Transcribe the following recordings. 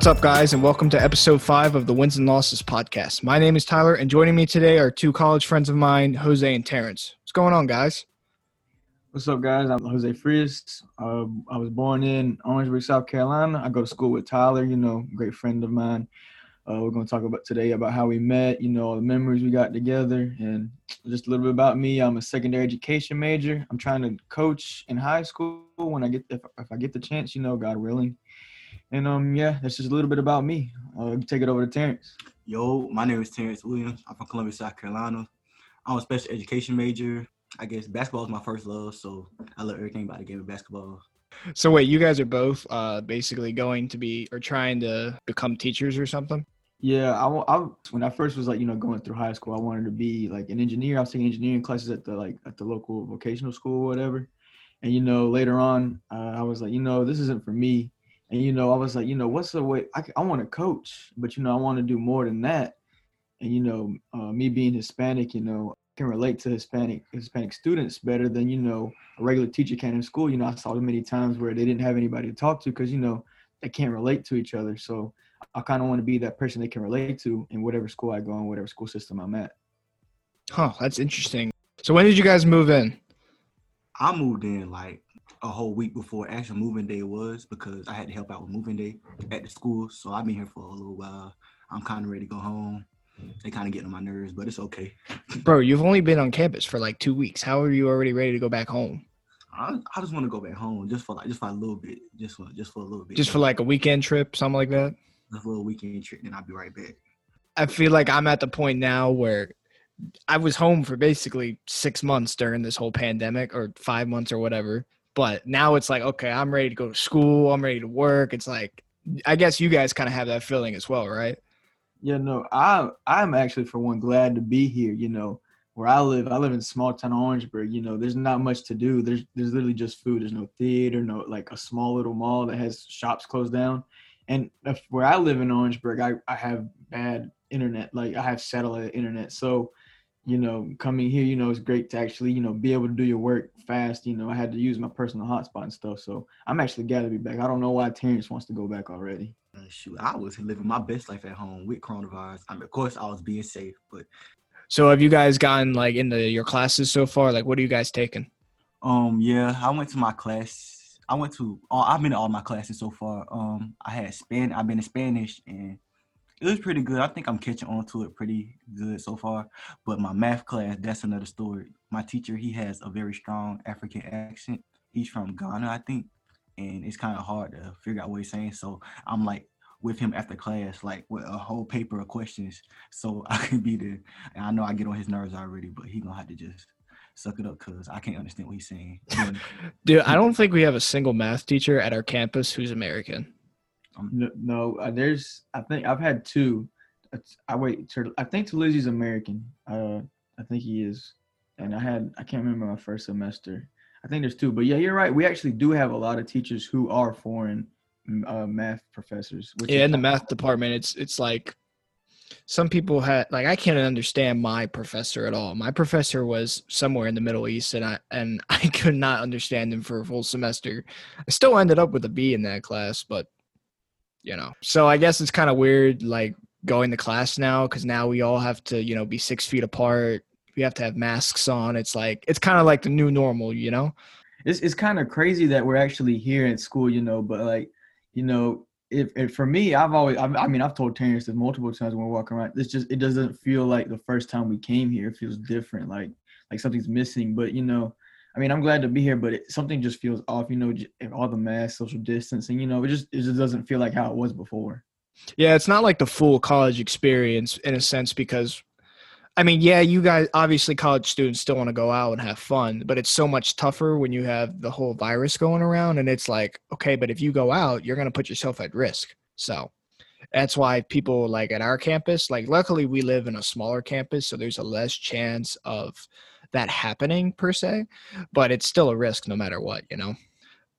What's up, guys, and welcome to episode five of the Wins and Losses podcast. My name is Tyler, and joining me today are two college friends of mine, Jose and Terrence. What's going on, guys? What's up, guys? I'm Jose Frias. Uh, I was born in Orangeburg, South Carolina. I go to school with Tyler, you know, great friend of mine. Uh, we're going to talk about today about how we met, you know, all the memories we got together, and just a little bit about me. I'm a secondary education major. I'm trying to coach in high school when I get if, if I get the chance, you know, God willing. And um, yeah, that's just a little bit about me. Uh, take it over to Terrence. Yo, my name is Terrence Williams. I'm from Columbia, South Carolina. I'm a special education major. I guess basketball is my first love, so I love everything about the game of basketball. So wait, you guys are both uh, basically going to be or trying to become teachers or something? Yeah, I, I when I first was like you know going through high school, I wanted to be like an engineer. I was taking engineering classes at the like at the local vocational school or whatever. And you know later on, uh, I was like, you know, this isn't for me. And you know, I was like, you know, what's the way I, I want to coach, but you know, I want to do more than that. And you know, uh, me being Hispanic, you know, can relate to Hispanic Hispanic students better than you know a regular teacher can in school. You know, I saw the many times where they didn't have anybody to talk to because you know they can't relate to each other. So I kind of want to be that person they can relate to in whatever school I go in, whatever school system I'm at. Huh, that's interesting. So when did you guys move in? I moved in like a whole week before actual moving day was because I had to help out with moving day at the school. So I've been here for a little while. I'm kind of ready to go home. They kind of getting on my nerves, but it's okay. Bro, you've only been on campus for like two weeks. How are you already ready to go back home? I, I just want to go back home just for like just for a little bit, just for just for a little bit. Just for like a weekend trip, something like that. Just for a weekend trip, then I'll be right back. I feel like I'm at the point now where I was home for basically six months during this whole pandemic, or five months, or whatever. But now it's like, okay, I'm ready to go to school. I'm ready to work. It's like, I guess you guys kind of have that feeling as well, right? Yeah, no, I I'm actually for one glad to be here. You know, where I live, I live in small town Orangeburg. You know, there's not much to do. There's there's literally just food. There's no theater, no like a small little mall that has shops closed down. And where I live in Orangeburg, I I have bad internet. Like I have satellite internet, so you know, coming here, you know, it's great to actually, you know, be able to do your work fast. You know, I had to use my personal hotspot and stuff. So I'm actually glad to be back. I don't know why Terrence wants to go back already. Uh, shoot, I was living my best life at home with coronavirus. I mean, of course, I was being safe, but. So have you guys gotten like into your classes so far? Like, what are you guys taking? Um, yeah, I went to my class. I went to. All, I've been to all my classes so far. Um, I had Span. I've been in Spanish and it was pretty good. I think I'm catching on to it pretty good so far. But my math class, that's another story. My teacher, he has a very strong African accent. He's from Ghana, I think, and it's kind of hard to figure out what he's saying. So I'm like with him after class, like with a whole paper of questions, so I can be there. And I know I get on his nerves already, but he gonna have to just suck it up because I can't understand what he's saying. Dude, I don't think we have a single math teacher at our campus who's American. Um, no, no uh, there's. I think I've had two. I wait. I think Talizzi's American. Uh, I think he is. And I had. I can't remember my first semester. I think there's two. But yeah, you're right. We actually do have a lot of teachers who are foreign uh, math professors. yeah, in the math department, it's it's like some people had like I can't understand my professor at all. My professor was somewhere in the Middle East, and I and I could not understand him for a full semester. I still ended up with a B in that class, but you know. So I guess it's kind of weird, like going to class now because now we all have to, you know, be six feet apart. We have to have masks on. It's like it's kind of like the new normal, you know. It's it's kind of crazy that we're actually here in school, you know. But like, you know, if, if for me, I've always, I, I mean, I've told Terrence this multiple times when we're walking around. It's just it doesn't feel like the first time we came here. It feels different, like like something's missing. But you know, I mean, I'm glad to be here, but it, something just feels off. You know, all the mass social distancing. You know, it just it just doesn't feel like how it was before. Yeah, it's not like the full college experience in a sense because, I mean, yeah, you guys obviously college students still want to go out and have fun, but it's so much tougher when you have the whole virus going around, and it's like, okay, but if you go out, you're gonna put yourself at risk. So that's why people like at our campus, like luckily we live in a smaller campus, so there's a less chance of that happening per se, but it's still a risk no matter what, you know.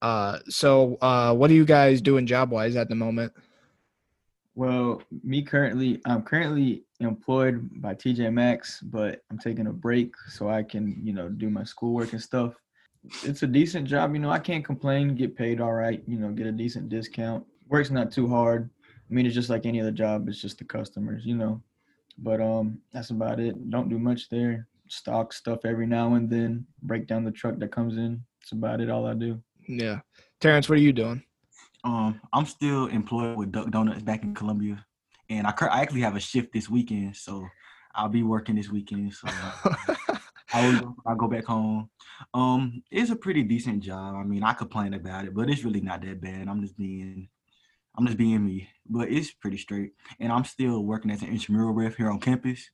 Uh, so uh, what are you guys doing job wise at the moment? Well, me currently, I'm currently employed by TJ Maxx, but I'm taking a break so I can, you know, do my schoolwork and stuff. It's a decent job, you know. I can't complain. Get paid all right, you know. Get a decent discount. Work's not too hard. I mean, it's just like any other job. It's just the customers, you know. But um, that's about it. Don't do much there. Stock stuff every now and then. Break down the truck that comes in. That's about it. All I do. Yeah. Terrence, what are you doing? Um, I'm still employed with Duck Donuts back in Columbia, and I, cur- I actually have a shift this weekend, so I'll be working this weekend. So I will I go back home. Um, it's a pretty decent job. I mean, I complain about it, but it's really not that bad. I'm just being, I'm just being me. But it's pretty straight, and I'm still working as an intramural ref here on campus.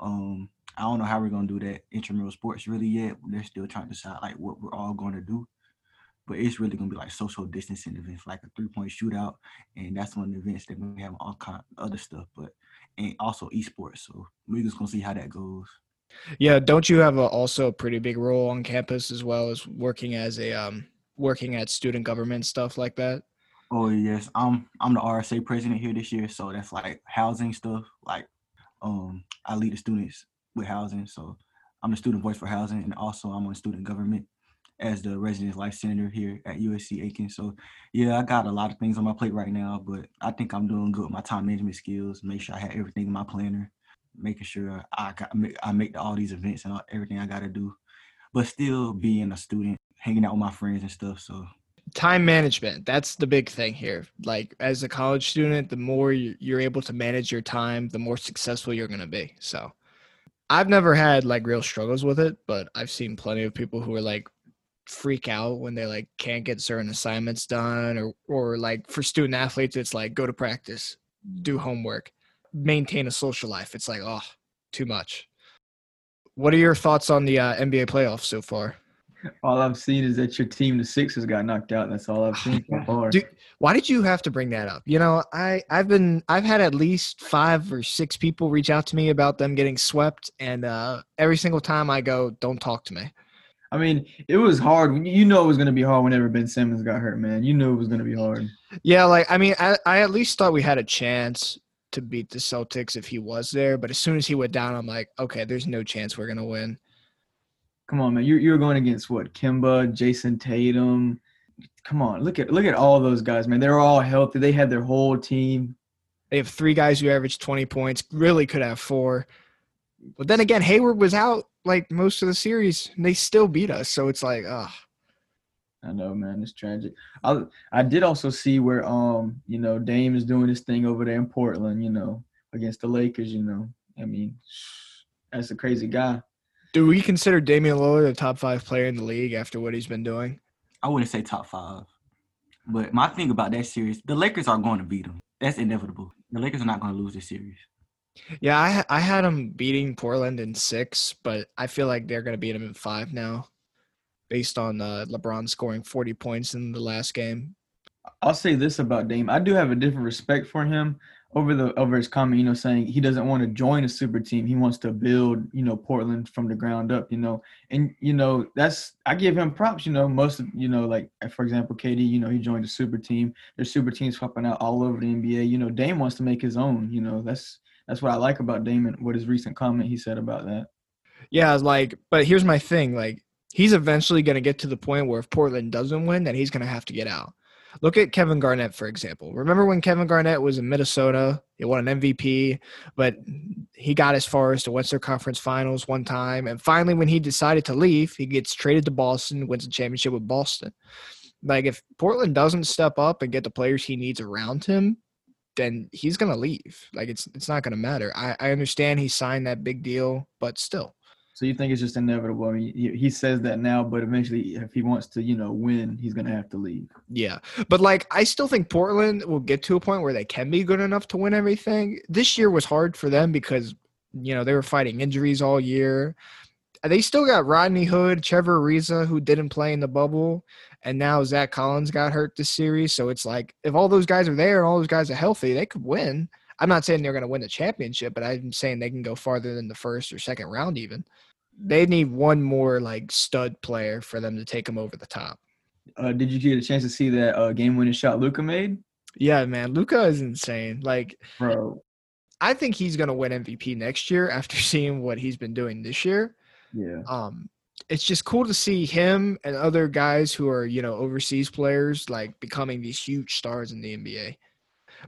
Um, I don't know how we're gonna do that intramural sports really yet. They're still trying to decide like what we're all going to do but it's really gonna be like social distancing events, like a three point shootout, and that's one of the events that we have all kind of other stuff, but and also esports. So we're just gonna see how that goes. Yeah, don't you have a, also a pretty big role on campus as well as working as a um working at student government stuff like that? Oh yes, I'm I'm the RSA president here this year, so that's like housing stuff. Like, um, I lead the students with housing, so I'm the student voice for housing, and also I'm on student government as the resident life senator here at USC Aiken. So yeah, I got a lot of things on my plate right now, but I think I'm doing good with my time management skills. Make sure I have everything in my planner, making sure I got I make all these events and all, everything I got to do, but still being a student, hanging out with my friends and stuff. So time management that's the big thing here like as a college student the more you're able to manage your time the more successful you're going to be so i've never had like real struggles with it but i've seen plenty of people who are like freak out when they like can't get certain assignments done or or like for student athletes it's like go to practice do homework maintain a social life. It's like oh too much. What are your thoughts on the uh, nba playoffs so far? All i've seen is that your team the sixers got knocked out. That's all i've seen so far why did you have to bring that up you know i i've been i've had at least five or six people reach out to me about them getting swept and uh every single time i go don't talk to me I mean, it was hard. You know, it was going to be hard whenever Ben Simmons got hurt, man. You knew it was going to be hard. Yeah, like I mean, I, I at least thought we had a chance to beat the Celtics if he was there. But as soon as he went down, I'm like, okay, there's no chance we're gonna win. Come on, man. You're you're going against what? Kemba, Jayson Tatum. Come on, look at look at all those guys, man. They're all healthy. They had their whole team. They have three guys who averaged 20 points. Really could have four. But then again, Hayward was out like most of the series, and they still beat us. So it's like, ah. I know, man. It's tragic. I I did also see where um you know Dame is doing this thing over there in Portland. You know against the Lakers. You know, I mean, that's a crazy guy. Do we consider Damian Lillard a top five player in the league after what he's been doing? I wouldn't say top five, but my thing about that series, the Lakers are going to beat them. That's inevitable. The Lakers are not going to lose this series. Yeah, I I had them beating Portland in six, but I feel like they're gonna beat them in five now, based on uh, LeBron scoring forty points in the last game. I'll say this about Dame: I do have a different respect for him over the over his comment. You know, saying he doesn't want to join a super team; he wants to build, you know, Portland from the ground up. You know, and you know that's I give him props. You know, most of you know, like for example, KD. You know, he joined a super team. There's super teams popping out all over the NBA. You know, Dame wants to make his own. You know, that's that's what I like about Damon. What his recent comment he said about that. Yeah, like, but here's my thing: like, he's eventually going to get to the point where if Portland doesn't win, then he's going to have to get out. Look at Kevin Garnett, for example. Remember when Kevin Garnett was in Minnesota? He won an MVP, but he got as far as the Western Conference Finals one time. And finally, when he decided to leave, he gets traded to Boston, wins a championship with Boston. Like, if Portland doesn't step up and get the players he needs around him, then he's gonna leave. Like it's it's not gonna matter. I, I understand he signed that big deal, but still. So you think it's just inevitable? I mean, he, he says that now, but eventually, if he wants to, you know, win, he's gonna have to leave. Yeah, but like I still think Portland will get to a point where they can be good enough to win everything. This year was hard for them because you know they were fighting injuries all year. They still got Rodney Hood, Trevor Ariza, who didn't play in the bubble and now Zach Collins got hurt this series. So it's like if all those guys are there and all those guys are healthy, they could win. I'm not saying they're going to win the championship, but I'm saying they can go farther than the first or second round even. They need one more like stud player for them to take them over the top. Uh, did you get a chance to see that uh, game-winning shot Luka made? Yeah, man, Luka is insane. Like, bro, I think he's going to win MVP next year after seeing what he's been doing this year. Yeah. Um, it's just cool to see him and other guys who are you know overseas players like becoming these huge stars in the NBA.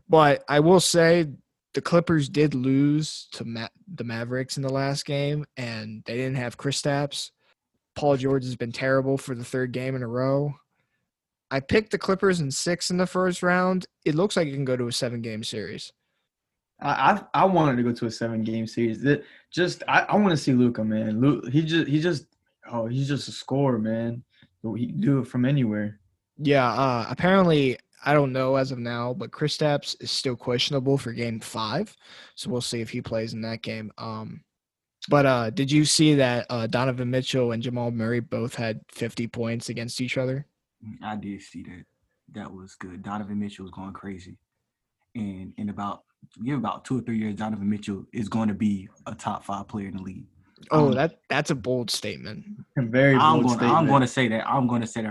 But I will say the Clippers did lose to Ma- the Mavericks in the last game, and they didn't have Chris Kristaps. Paul George has been terrible for the third game in a row. I picked the Clippers in six in the first round. It looks like it can go to a seven game series. I I, I wanted to go to a seven game series. That just I, I want to see Luka, man. Luke, he just he just oh he's just a scorer, man. He can do it from anywhere. Yeah, uh, apparently I don't know as of now, but Kristaps is still questionable for Game Five, so we'll see if he plays in that game. Um, but uh, did you see that uh, Donovan Mitchell and Jamal Murray both had 50 points against each other? I did see that. That was good. Donovan Mitchell was going crazy, and in about give about two or three years, Donovan Mitchell is going to be a top five player in the league. Oh, Um, that that's a bold statement. A very I'm going. statement. I'm going to say that. I'm going to say that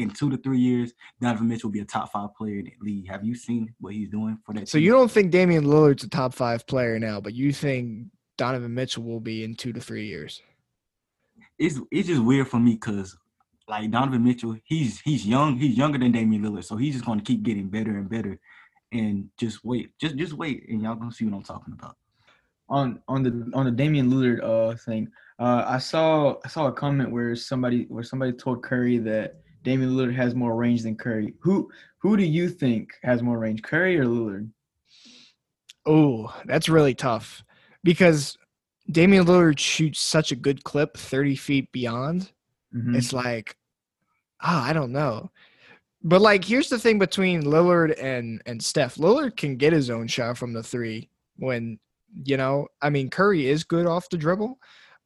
in, two to three years, Donovan Mitchell will be a top five player in the league. Have you seen what he's doing for that? So team? you don't think Damian Lillard's a top five player now, but you think Donovan Mitchell will be in two to three years? it's it's just weird for me because like Donovan Mitchell, he's he's young, he's younger than Damian Lillard, so he's just gonna keep getting better and better. And just wait, just just wait, and y'all gonna see what I'm talking about. on on the on the Damian Lillard uh thing. Uh, I saw I saw a comment where somebody where somebody told Curry that Damian Lillard has more range than Curry. Who who do you think has more range, Curry or Lillard? Oh, that's really tough because Damian Lillard shoots such a good clip, 30 feet beyond. Mhm. It's like, ah, I don't know. But like, here's the thing between Lillard and and Steph. Lillard can get his own shot from the three when you know. I mean, Curry is good off the dribble,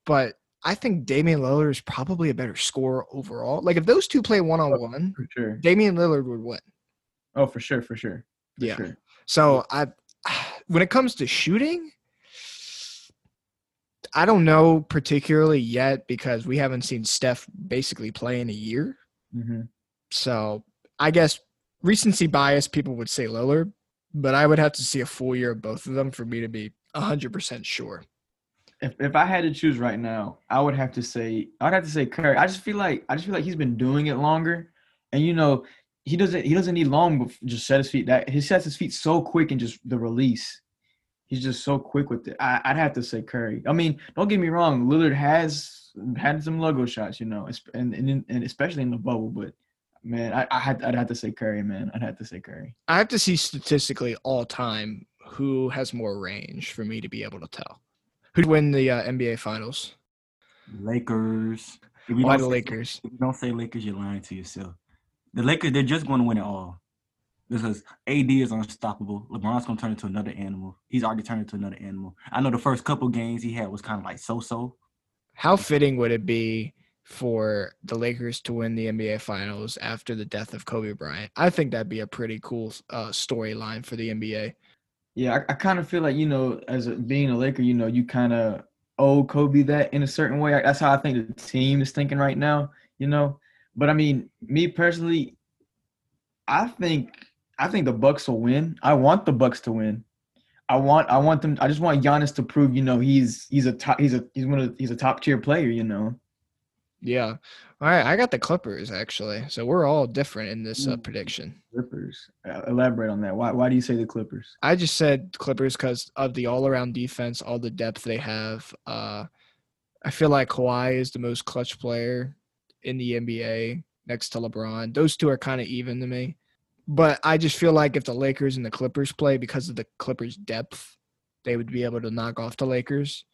but I think Damian Lillard is probably a better scorer overall. Like, if those two play one on one, sure. Damian Lillard would win. Oh, for sure, for sure. For Yeah. sure. So I, when it comes to shooting, I don't know particularly yet because we haven't seen Steph basically play in a year. hmm So I guess recency bias, people would say Lillard, but I would have to see a full year of both of them for me to be hundred percent sure. If if I had to choose right now, I would have to say I'd have to say Curry. I just feel like I just feel like he's been doing it longer, and you know he doesn't he doesn't need long to just set his feet. That he sets his feet so quick and just the release. He's just so quick with it. I, I'd have to say Curry. I mean, don't get me wrong. Lillard has had some logo shots, you know, and and, and especially in the bubble. But man, I, I had I'd have to say Curry, man. I'd have to say Curry. I have to see statistically all time who has more range for me to be able to tell who'd win the uh, NBA Finals. Lakers. If Why the say- Lakers? If you don't say Lakers, you're lying to yourself. The Lakers, they're just going to win it all because AD is unstoppable. LeBron's going to turn into another animal. He's already turned into another animal. I know the first couple games he had was kind of like so-so. How fitting would it be for the Lakers to win the NBA Finals after the death of Kobe Bryant? I think that'd be a pretty cool uh, storyline for the NBA. Yeah, I, I kind of feel like you know, as a, being a Laker, you know, you kind of owe Kobe that in a certain way. That's how I think the team is thinking right now. You know, but I mean, me personally, I think I think the Bucks will win. I want the Bucks to win. I want I want them. I just want Giannis to prove, you know, he's he's a top he's a he's one of he's a top tier player. You know. Yeah. All right. I got the Clippers actually. So we're all different in this uh, Mm. prediction. Clippers. Uh, elaborate on that. Why why do you say the Clippers? I just said Clippers because of the all around defense, all the depth they have. Uh, I feel like Kawhi is the most clutch player in the NBA next to LeBron. Those two are kind of even to me. But I just feel like if the Lakers and the Clippers play because of the Clippers' depth, they would be able to knock off the Lakers.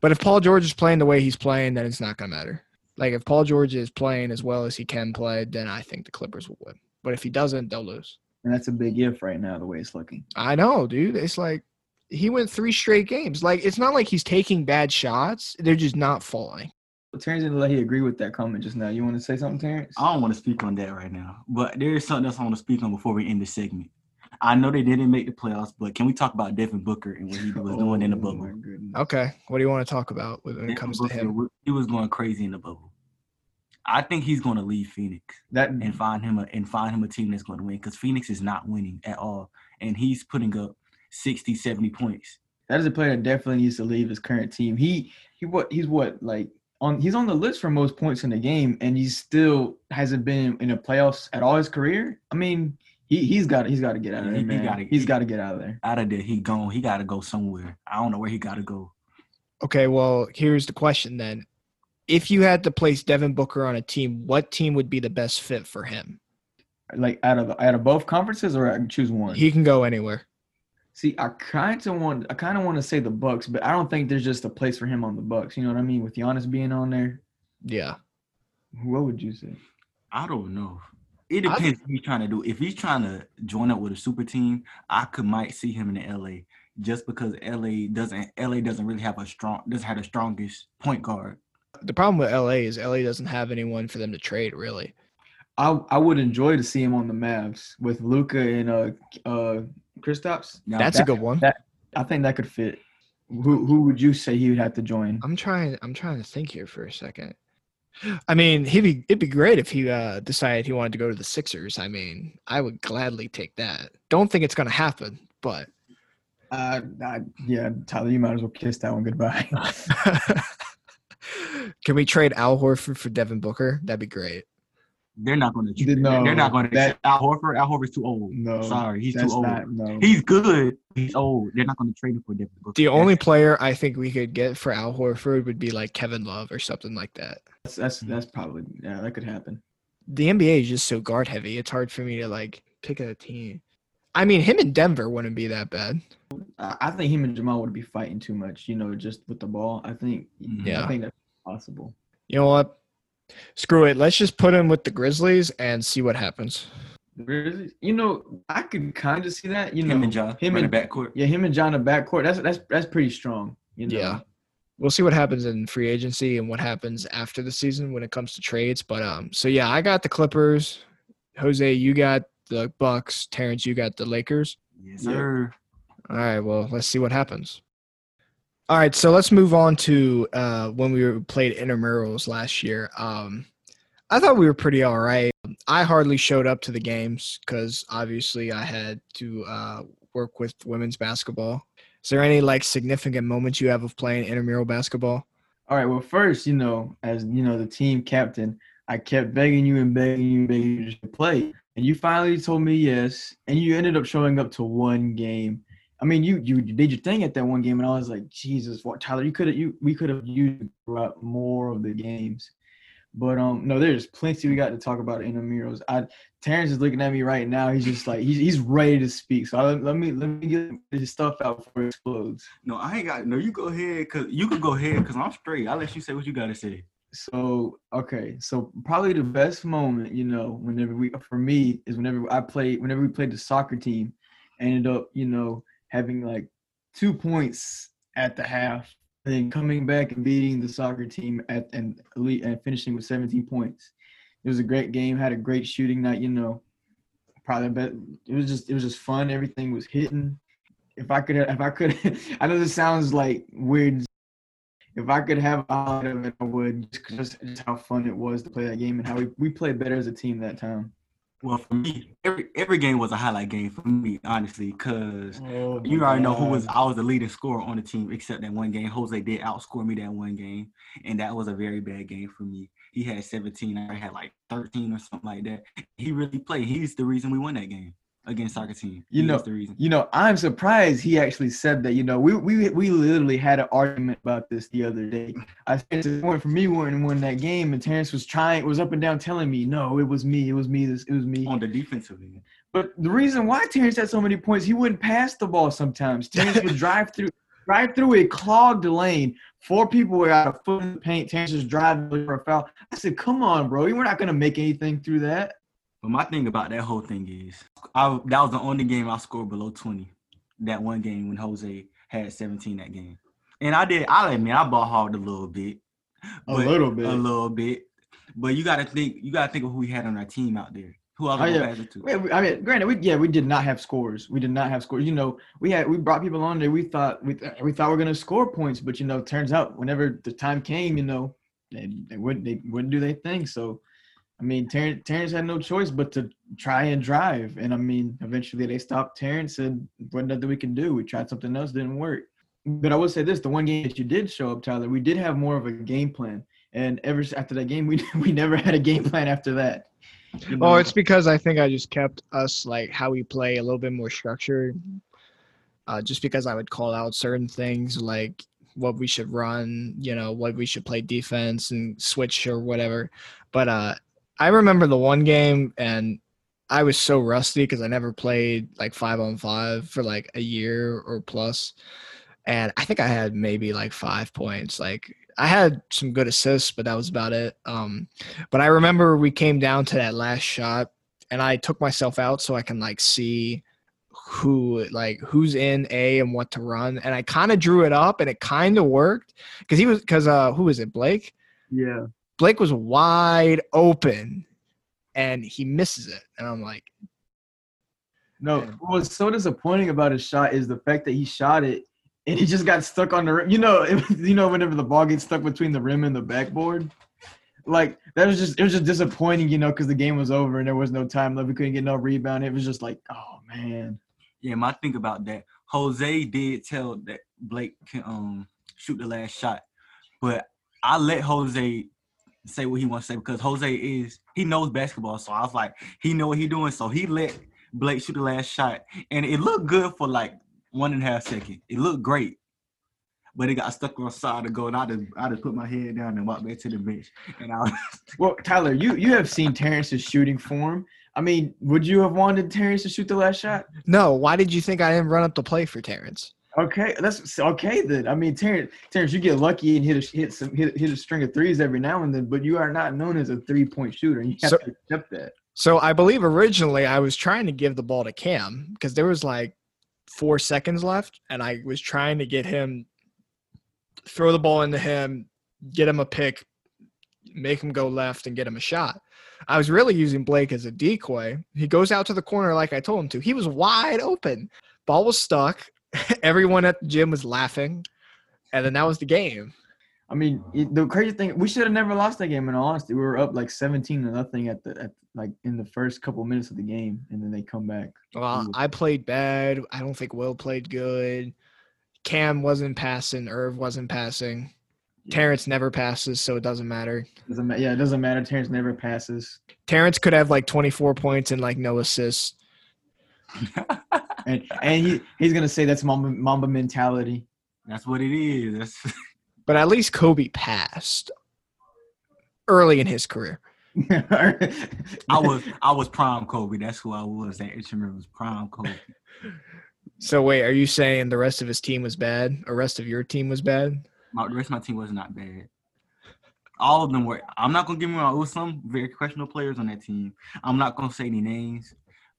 But if Paul George is playing the way he's playing, then it's not going to matter. Like if Paul George is playing as well as he can play, then I think the Clippers will win. But if he doesn't, they'll lose. And that's a big if right now, the way it's looking. I know, dude. It's like he went three straight games. Like it's not like he's taking bad shots; they're just not falling. Terrence didn't let he agree with that comment just now. You want to say something, Terrence? I don't want to speak on that right now, but there is something else I want to speak on before we end the segment. I know they didn't make the playoffs, but can we talk about Devin Booker and what he was oh doing in the Oh, bubble? Okay, what do you want to talk about when it Devin comes to him? He was going crazy in the bubble. I think he's going to leave Phoenix That and find him a and find him a team that's going to win because Phoenix is not winning at all, and he's putting up 60, 70 points. that is a player that definitely needs to leave his current team. He he what he's what like on he's on the list for most points in the game, and he still hasn't been in the playoffs at all his career. I mean, he he's got he's got to get out of there, he- he gotta- he's he- got to get out of there. Out of there, he gone. He got to go somewhere. I don't know where he got to go. Okay, well, here's the question then. If you had to place Devin Booker on a team, what team would be the best fit for him? Like out of out of both conferences, or I can choose one. He can go anywhere. See, I kind of want I kind of want to say the Bucks, but I don't think there's just a place for him on the Bucks. You know what I mean? With Giannis being on there, Yeah. what would you say? I don't know. It I- depends what he's trying to do. If he's trying to join up with a super team, I could might see him in the LA just because LA doesn't LA doesn't really have a strong doesn't have the strongest point guard. The problem with LA is LA doesn't have anyone for them to trade, really. I I would enjoy to see him on the Mavs with Luka and uh uh Kristaps. Now, That's that- a good one. that- I think that could fit. Who who would you say he would have to join? I'm trying I'm trying to think here for a second. I mean, he'd be it'd be great if he uh, decided he wanted to go to the Sixers. I mean, I would gladly take that. Don't think it's gonna happen, but Uh, I, yeah, Tyler, you might as well kiss that one goodbye. can we trade Al Horford for Devin Booker? That'd be great. they're not going to. No, they're not going to. that- Al Horford. Al Horford's too old. no, sorry, he's too old. not no. He's good. He's old. They're not going to trade him for Devin Booker. The only player I think we could get for Al Horford would be like Kevin Love or something like that. That's that's, that's probably yeah, that could happen. The NBA is just so guard heavy. It's hard for me to like pick a team. I mean, him in Denver wouldn't be that bad. I, I think him and Jamal would be fighting too much, you know, just with the ball. I think Yeah. I think that's possible. You know what? Screw it. Let's just put him with the Grizzlies and see what happens. The Grizzlies, you know, I could kind of see that. You know, him and John. him Him in and- backcourt. yeah, him and John in the backcourt. That's that's that's pretty strong. You know? Yeah. We'll see what happens in free agency and what happens after the season when it comes to trades. But um, so yeah, I got the Clippers. Jose, you got the Bucks. Terrence, you got the Lakers. Yes, Yeah. sir. All right, well, let's see what happens. All right, so let's move on to uh, when we were- played intramurals last year. Um, I thought we were pretty all right. I hardly showed up to the games because obviously I had to uh, work with women's basketball. Is there any like significant moments you have of playing intramural basketball? All right. Well, first, you know, as you know, the team captain, I kept begging you and begging you, and begging you to play, and you finally told me yes, and you ended up showing up to one game. I mean, you you did your thing at that one game, and I was like, Jesus, what, Tyler? You could have you we could have used throughout more of the games, but um, no, there's plenty we got to talk about in the murals. I Terrence is looking at me right now. He's just like he's he's ready to speak. So let, let me let me get his stuff out before it explodes. No, I ain't got. No, you go ahead. Cause you could go ahead. Cause I'm straight. I'll let you say what you gotta say. So okay, so probably the best moment, you know, whenever we for me is whenever I played whenever we played the soccer team, ended up, you know, having like two points at the half, and then coming back and beating the soccer team at and elite and finishing with 17 points. It was a great game, had a great shooting night, you know. Probably but it was just it was just fun. Everything was hitting. If I could if I could I know this sounds like weird if I could have a highlight of it, I would. Just, just, just how fun it was to play that game and how we, we played better as a team that time. Well, for me, every every game was a highlight game for me, honestly. Cause Oh, you already know who was. I was the leading scorer on the team, except that one game. Jose did outscore me that one game, and that was a very bad game for me. He had 17. I had like 13 or something like that. He really played. He's the reason we won that game against soccer team. You know- the reason. You know, I'm surprised he actually said that. You know, we we we literally had an argument about this the other day. I said the point for me when win that game, and Terrence was trying, was up and down telling me, no, it was me, it was me, this, it was me. on the defensive end. But the reason why Terrence had so many points, he wouldn't pass the ball sometimes. Terrence would drive through, drive through it, clogged lane. Four people were out of foot in the paint. Terrence just driving for a foul. I said, "Come on, bro, we're not gonna make anything through that." But my thing about that whole thing is, I that was the only game I scored below 20. That one game when Jose had 17 that game. And I did, I'll admit, I ball hard a little bit. A little bit. A little bit. But you gotta think, you gotta think of who we had on our team out there. Who else Oh, yeah. to? I mean, granted, we yeah, we did not have scores. We did not have scores. You know, we had we brought people on there. We thought we we thought we are gonna score points, but you know, turns out whenever the time came, you know, they, they wouldn't they wouldn't do their thing. So, I mean, Terrence, Terrence had no choice but to try and drive. And I mean, eventually they stopped Terrence. Said, "What nothing we can do? We tried something else, didn't work." But I will say this: the one game that you did show up, Tyler, we did have more of a game plan. And ever after that game, we we never had a game plan after that. You Oh, know? it's because I think I just kept us like how we play a little bit more structured. Uh, just because I would call out certain things like what we should run, you know, what we should play defense and switch or whatever. But uh, I remember the one game and I was so rusty because I never played like five on five for like a year or plus. And I think I had maybe like five points. Like I had some good assists, but that was about it. Um, but I remember we came down to that last shot and I took myself out so I can like see who like who's in A and what to run. And I kind of drew it up and it kind of worked because he was because uh who was it? Blake? yeah. Blake was wide open and he misses it. And I'm like, No, Yeah. what was so disappointing about his shot is the fact that he shot it and he just got stuck on the rim. You know, it, you know, whenever the ball gets stuck between the rim and the backboard, like that was just it was just disappointing, you know, because the game was over and there was no time left. We couldn't get no rebound. It was just like, oh man. Yeah, my thing about that, Jose did tell that Blake can um shoot the last shot, but I let Jose say what he wants to say because Jose is he knows basketball. So I was like, he know what he doing. So he let Blake shoot the last shot, and it looked good for like one and a half second. It looked great, but it got stuck on the side of the goal. And I just I just put my head down and walked back to the bench, and I was Well, Tyler, you you have seen Terrence's shooting form. I mean, would you have wanted Terrence to shoot the last shot? no, why did you think I didn't run up the play for Terrence? Okay, that's okay then. I mean, Terrence, Terrence, you get lucky and hit a hit some hit, hit a string of threes every now and then, but you are not known as a three point shooter. You have So- to accept that. So I believe originally I was trying to give the ball to Cam because there was like four seconds left, and I was trying to get him throw the ball into him, get him a pick, make him go left, and get him a shot. I was really using Blake as a decoy. He goes out to the corner like I told him to. He was wide open. Ball was stuck. Everyone at the gym was laughing, and then that was the game. I mean, the crazy thing, we should have never lost that game. In all honesty, we were up like seventeen to nothing at the at like in the first couple minutes of the game, and then they come back. Well. I played bad. I don't think Will played good. Cam wasn't passing. Irv wasn't passing. Yeah. Terrence never passes, so it doesn't matter. Doesn't ma- yeah, it doesn't matter. Terrence never passes, Terrence could have like 24 points and like no assists. and and he he's gonna say that's Mamba Mamba mentality. that's what it is. That's But at least Kobe passed early in his career. I was I was prime Kobe. That's who I was. That instrument was prime Kobe. So wait, are you saying the rest of his team was bad? Or rest of your team was bad? My the rest of my team was not bad. All of them were. I'm not gonna give me wrong. It was some very questionable players on that team. I'm not gonna say any names,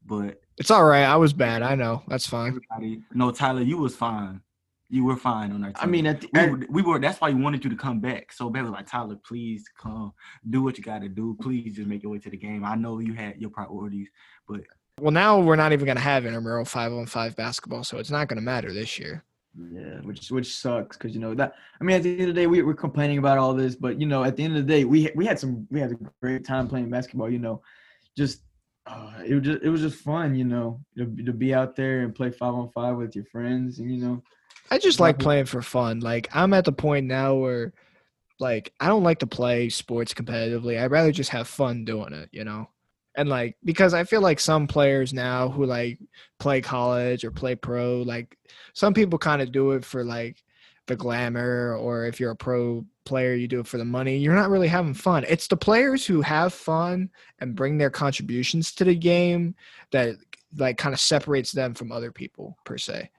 but It's all right. I was bad. I know. That's fine. everybody. No, Tyler, you was fine. You were fine on our team. I mean, at the, we were, we were. That's why we wanted you to come back so bad. Like Tyler, please come, do what you got to do. Please just make your way to the game. I know you had your priorities, but Well, now we're not even going to have intramural five on five basketball, so it's not going to matter this year. Yeah, which which sucks because you know that. I mean, at the end of the day, we we're complaining about all this, but you know, at the end of the day, we we had some we had a great time playing basketball. You know, just uh, it was just it was just fun. You know, to, to be out there and play five on five with your friends, and you know, I just like playing for fun. Like I'm at the point now where like I don't like to play sports competitively. I'd rather just have fun doing it, you know? And like because I feel like some players now who like play college or play pro, like some people kind of do it for like the glamour or if you're a pro player you do it for the money. You're not really having fun. It's the players who have fun and bring their contributions to the game that like kind of separates them from other people per se.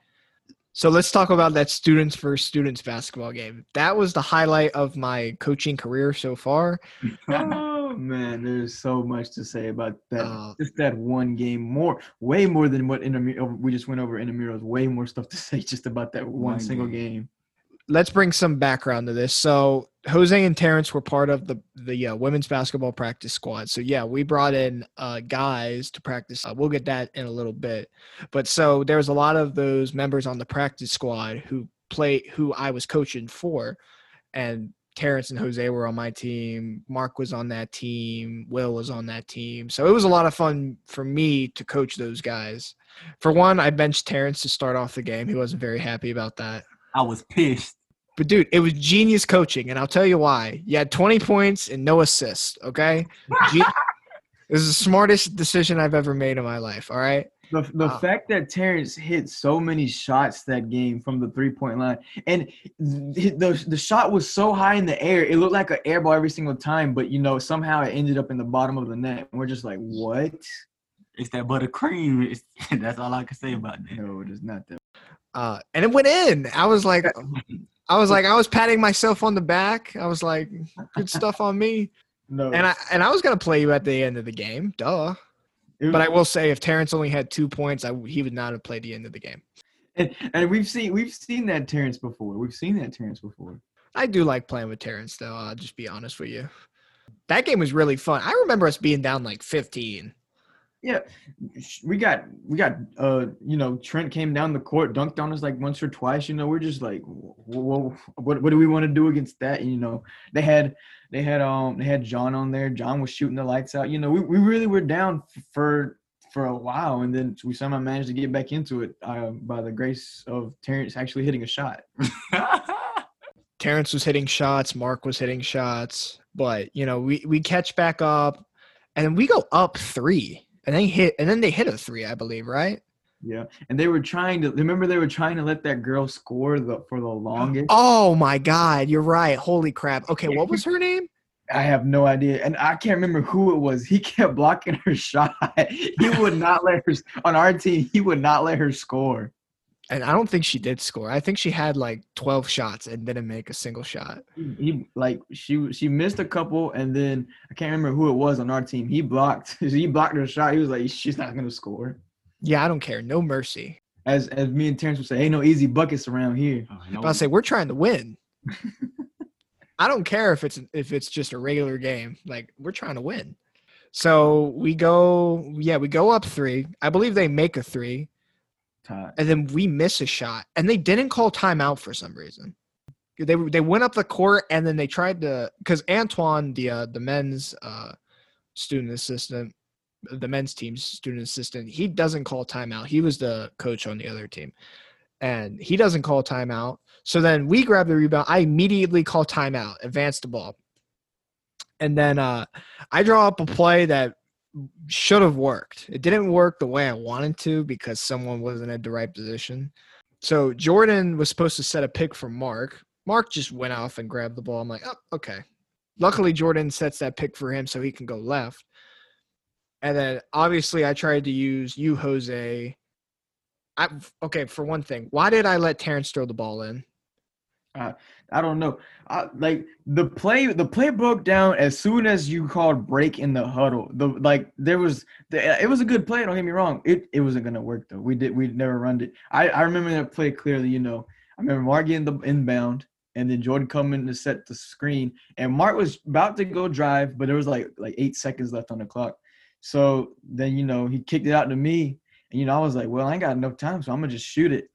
So let's talk about that students versus students basketball game. That was the highlight of my coaching career so far. oh man, there's so much to say about that. Uh, just that one game, more way more than what intramural we just went over intramurals. Way more stuff to say just about that one One single game. game. Let's bring some background to this. So Jose and Terrence were part of the the uh, women's basketball practice squad. So yeah, we brought in uh, guys to practice. Uh, we'll get that in a little bit. But so there was a lot of those members on the practice squad who play who I was coaching for, and Terrence and Jose were on my team. Mark was on that team. Will was on that team. So it was a lot of fun for me to coach those guys. For one, I benched Terrence to start off the game. He wasn't very happy about that. I was pissed. But dude, it was genius coaching, and I'll tell you why. You had 20 points and no assists. Okay, Ge- This is the smartest decision I've ever made in my life. All right. The, the Wow. fact that Terrence hit so many shots that game from the three point line, and th- the the shot was so high in the air, it looked like an air ball every single time. But you know, somehow it ended up in the bottom of the net, and we're just like, what? It's that buttercream. It's, that's all I can say about that. No, it is not that. Uh, and it went in. I was like, I was like, I was patting myself on the back. I was like, good stuff on me. No, And I and I was gonna play you at the end of the game, duh. It But I will say, if Terrence only had two points, I, he would not have played the end of the game. and, and we've seen we've seen that Terrence before. We've seen that Terrence before. I do like playing with Terrence, though. I'll just be honest with you. That game was really fun. I remember us being down like 15. Yeah, we got we got uh you know Trent came down the court, dunked on us like once or twice. You know, we're just like, whoa, what what do we want to do against that? You know, they had they had um they had John on there. John was shooting the lights out. You know, we, we really were down for for a while, and then we somehow managed to get back into it uh, by the grace of Terrence actually hitting a shot. Terrence was hitting shots, Mark was hitting shots, but you know, we we catch back up, and we go up three, and they hit, and then they hit a three, I believe, right? Yeah, and they were trying to remember they were trying to let that girl score the for the longest. Oh my God, you're right. Holy crap. Okay, what was her name? I have no idea, and I can't remember who it was. He kept blocking her shot. he would not let her on our team. He would not let her score and I don't think she did score. I think she had like 12 shots and didn't make a single shot. He, he, like she she missed a couple and then I can't remember who it was on our team. He blocked he blocked her shot. He was like she's not going to score. Yeah, I don't care. No mercy. As as me and Terrence would say, ain't no easy buckets around here. Oh, no. But I say we're trying to win. I don't care if it's if it's just a regular game. Like we're trying to win. So we go yeah, we go up 3. I believe they make a 3 Time. And then we miss a shot, and they didn't call timeout for some reason. They they went up the court, and then they tried to because Antoine, the uh, the men's uh, student assistant, the men's team's student assistant, he doesn't call timeout. He was the coach on the other team, and he doesn't call timeout. So then we grab the rebound. I immediately call timeout, advance the ball, and then uh, I draw up a play that should have worked. It didn't work the way I wanted to because someone wasn't at the right position. So Jordan was supposed to set a pick for Mark. Mark just went off and grabbed the ball. I'm like, oh, okay. Luckily, Jordan sets that pick for him so he can go left. And then obviously, I tried to use you, Jose. I, okay, for one thing, why did I let Terrence throw the ball in? Uh, I don't know. I, like the play, the play broke down as soon as you called break in the huddle. The like there was, the, it was a good play. Don't get me wrong. It it wasn't gonna work though. We did we never run it. I I remember that play clearly. You know, I remember Mark getting the inbound and then Jordan coming to set the screen, and Mark was about to go drive, but there was like like eight seconds left on the clock. So then you know he kicked it out to me, and you know I was like, well I ain't got enough time, so I'm gonna just shoot it.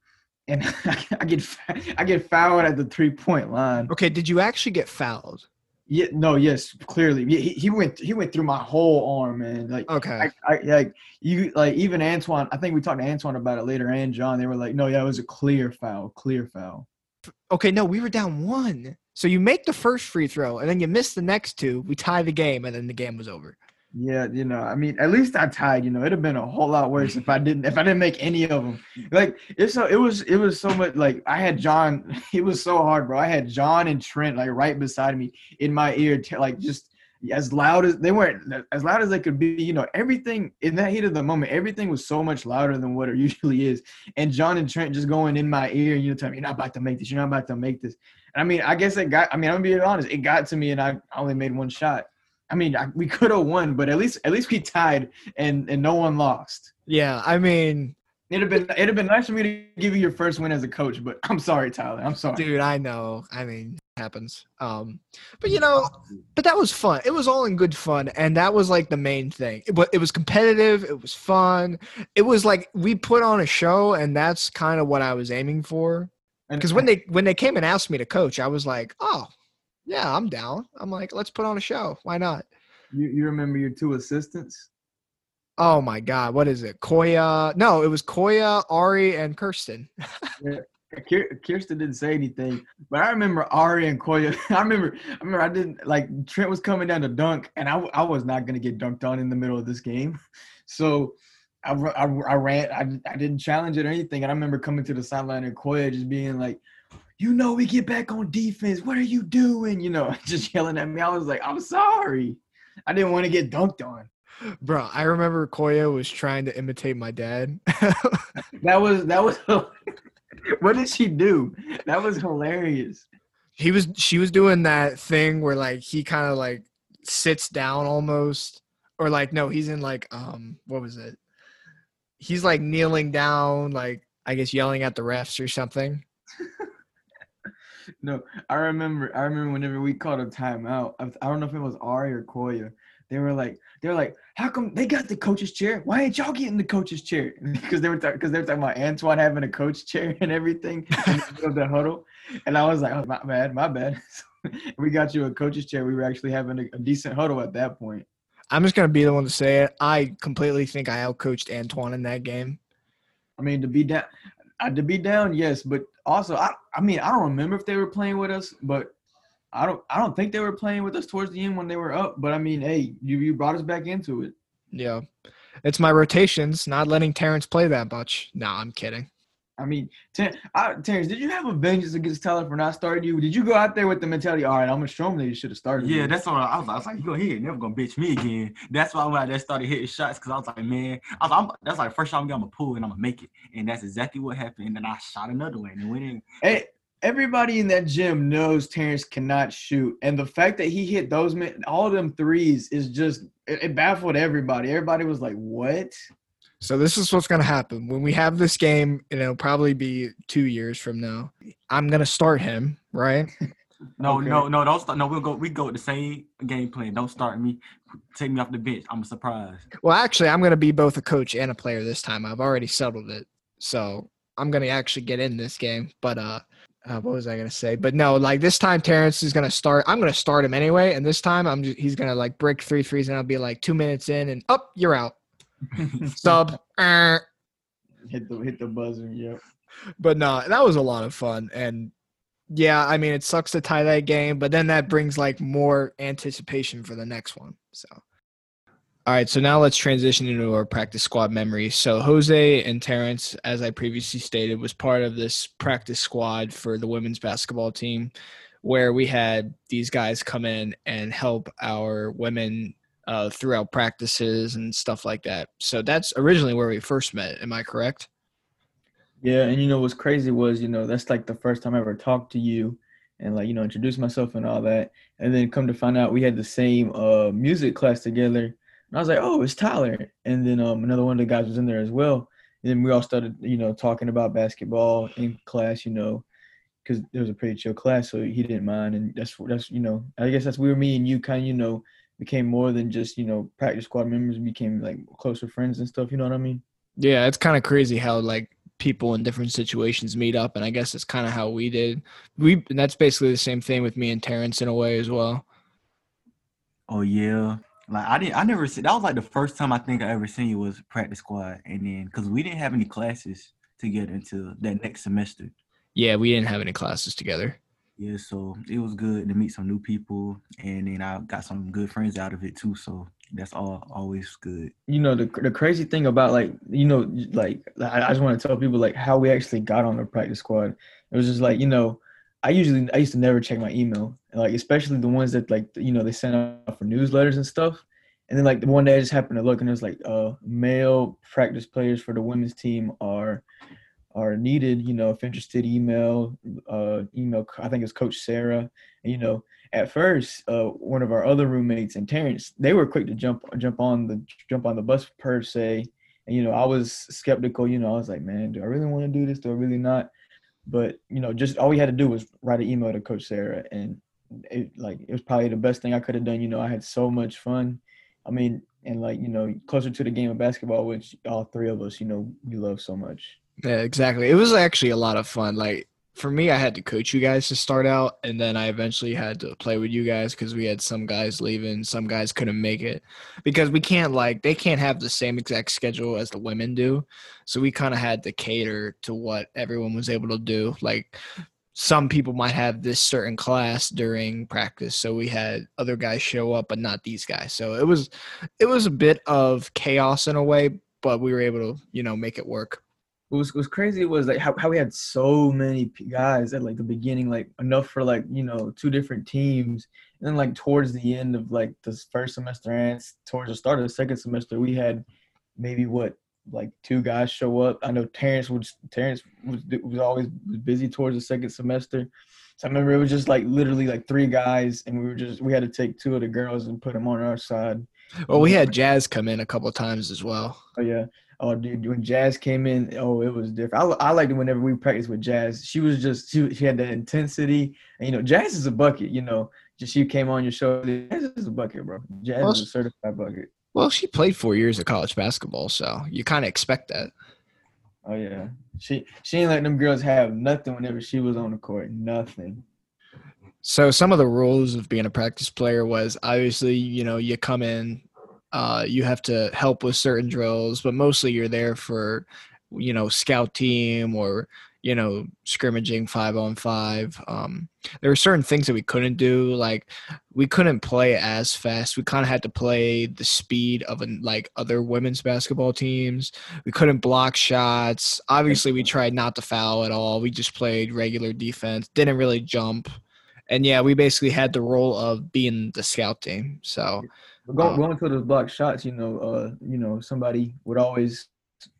And I get I get fouled at the three point line. Okay, did you actually get fouled? Yeah, no, yes, clearly. Yeah, he, he went he went through my whole arm, man. Like Okay. I, I like you like even Antoine. I think we talked to Antoine about it later, and John. They were like, no, yeah, it was a clear foul, clear foul. Okay, no, we were down one. So you make the first free throw and then you miss the next two. We tie the game and then the game was over. Yeah, you know, I mean, at least I tied. You know, it'd have been a whole lot worse if I didn't if I didn't make any of them. Like it's so it was it was so much like I had John. It was so hard, bro. I had John and Trent like right beside me in my ear, t- like just as loud as they weren't as loud as they could be. You know, everything in that heat of the moment, everything was so much louder than what it usually is. And John and Trent just going in my ear, you know, telling me you're not about to make this. You're not about to make this. And I mean, I guess it got. I mean, I'm gonna be honest. It got to me, and I only made one shot. I mean, I, we could have won, but at least at least we tied, and and no one lost. Yeah, I mean, It'd have been it'd have been nice for me to give you your first win as a coach, but I'm sorry, Tyler. I'm sorry. dude, I know. I mean, it happens. Um, but you know, but that was fun. It was all in good fun, and that was like the main thing. But it was competitive. It was fun. It was like we put on a show, and that's kind of what I was aiming for. And- Because when they when they came and asked me to coach, I was like, oh, yeah, I'm down. I'm like, let's put on a show. Why not? you, you remember your two assistants, Oh my God, what is it? Koya? No, it was Koya, Ari, and Kirsten. Kier- Kirsten didn't say anything, but I remember Ari and Koya. I remember, I remember, I didn't like Trent was coming down to dunk, and I, I was not gonna get dunked on in the middle of this game, so I, I, I ran. I, I didn't challenge it or anything, and I remember coming to the sideline and Koya just being like, "You know, we get back on defense. What are you doing?" You know, just yelling at me. I was like, "I'm sorry, I didn't want to get dunked on." Bro, I remember Koya was trying to imitate my dad. That was that was. what did she do? That was hilarious. he was she was doing that thing where like he kind of like sits down almost or like no he's in like um what was it he's like kneeling down like i guess yelling at the refs or something No, I remember. I remember whenever we called a timeout. I, I don't know if it was Ari or Koya. They were like, they were like, how come they got the coach's chair? Why ain't y'all getting the coach's chair? Because they were because they were talking about Antoine having a coach chair and everything in the middle of the huddle. And I was like, oh, my bad, my bad. we got you a coach's chair. We were actually having a, a decent huddle at that point. i'm just gonna be the one to say it i completely think i outcoached antoine in that game I mean, to be down, uh, to be down, yes, but also, I, I mean, I don't remember if they were playing with us, but I don't, I don't think they were playing with us towards the end when they were up. But I mean, hey, you, you brought us back into it. yeah it's my rotations not letting terrence play that much no i'm kidding I mean, Ter- I, Terrence, did you have a vengeance against Tyler for not starting you? Did you go out there with the mentality, all right, I'm gonna show him that you should have started? Yeah, me"? that's what I was like. I was like, you go here, never gonna bitch me again. That's why when I just started hitting shots, because I was like, man, I was, I'm, that's like first shot I'm gonna pull and I'm gonna make it, and that's exactly what happened. And then I shot another one and went in. Hey, everybody in that gym knows Terrence cannot shoot, and the fact that he hit those men, all of them threes is just it, it baffled everybody. Everybody was like, "What?" So this is what's gonna happen when we have this game, and it'll probably be two years from now. I'm gonna start him, right? No, Okay. no, no, don't start. No, we'll go. We go with the same game plan. Don't start me. Take me off the bench. I'm surprised. Well, actually, I'm gonna be both a coach and a player this time. I've already settled it, so I'm gonna actually get in this game. But uh, uh what was I gonna say? But no, like this time, Terrence is gonna start. I'm gonna start him anyway, and this time, I'm just, he's gonna like break three threes, and I'll be like two minutes in, and up, you're out. Sub. Er. hit the hit the buzzer. Yep. but no, that was a lot of fun. And yeah, I mean, it sucks to tie that game, but then that brings like more anticipation for the next one. So, all right, so now let's transition into our practice squad memories. So, Jose and Terrence, as I previously stated, was part of this practice squad for the women's basketball team, where we had these guys come in and help our women uh, throughout practices and stuff like that. So, that's originally where we first met. Am I correct? Yeah, and you know what's crazy was you know that's like the first time I ever talked to you, and like you know introduce myself and all that, and then come to find out we had the same uh music class together, and I was like, oh, it's Tyler, and then um another one of the guys was in there as well, and then we all started you know talking about basketball in class, you know, because it was a pretty chill class, so he didn't mind, and that's that's you know I guess that's where me and you kind of you know became more than just you know practice squad members, became like closer friends and stuff, you know what I mean? Yeah, it's kind of crazy how like people in different situations meet up, and I guess it's kind of how we did. We and that's basically the same thing with me and Terrence in a way as well. Oh yeah. Like I didn't. I never see. That was like the first time I think I ever seen you was practice squad, and then because we didn't have any classes together until that next semester. Yeah, we didn't have any classes together. Yeah, so it was good to meet some new people, and then I got some good friends out of it too. So that's all always good. you know the the crazy thing about like you know like I, I just want to tell people like how we actually got on the practice squad. It was just like you know I usually I used to never check my email like especially the ones that like you know they send out for newsletters and stuff. And then like the one day I just happened to look and it was like uh male practice players for the women's team are are needed. You know if interested email uh email I think it's Coach Sarah. And, you know at first, uh, one of our other roommates and Terrence, they were quick to jump jump on the jump on the bus per se. And you know, I was skeptical. You know, I was like, man, do I really want to do this? Do I really not? But you know, just all we had to do was write an email to Coach Sarah, and it like it was probably the best thing I could have done. You know, I had so much fun. I mean, and like you know, closer to the game of basketball, which all three of us, you know, we love so much. Yeah, exactly. It was actually a lot of fun. Like for me, I had to coach you guys to start out, and then I eventually had to play with you guys because we had some guys leaving, some guys couldn't make it because we can't like they can't have the same exact schedule as the women do, so we kind of had to cater to what everyone was able to do. Like some people might have this certain class during practice, so we had other guys show up, but not these guys. So it was it was a bit of chaos in a way, but we were able to you know make it work what was, what was crazy was like how, how we had so many guys at like the beginning, like enough for like, you know, two different teams. And then like towards the end of like the first semester and towards the start of the second semester, we had maybe what, like two guys show up. I know Terrence was Terrence was, was always busy towards the second semester. So I remember it was just like literally like three guys and we were just we had to take two of the girls and put them on our side. Well, we had Jazz come in a couple times as well. Oh yeah. Oh, dude, when Jazz came in, oh, it was different. I, I liked it whenever we practiced with Jazz. She was just she, she had that intensity, and you know, Jazz is a bucket. You know, just she came on your show. Jazz is a bucket, bro. Jazz well, is a certified bucket. Well, she played four years of college basketball, so you kind of expect that. Oh yeah, she she ain't let them girls have nothing whenever she was on the court. Nothing. So some of the rules of being a practice player was obviously, you know, you come in, uh, you have to help with certain drills, but mostly you're there for, you know, scout team or you know scrimmaging five on five. Um, there were certain things that we couldn't do, like we couldn't play as fast. We kind of had to play the speed of an, like other women's basketball teams. We couldn't block shots. Obviously, we tried not to foul at all. We just played regular defense. Didn't really jump and yeah, we basically had the role of being the scout team. So going, um, going to those block shots, you know, uh, you know, somebody would always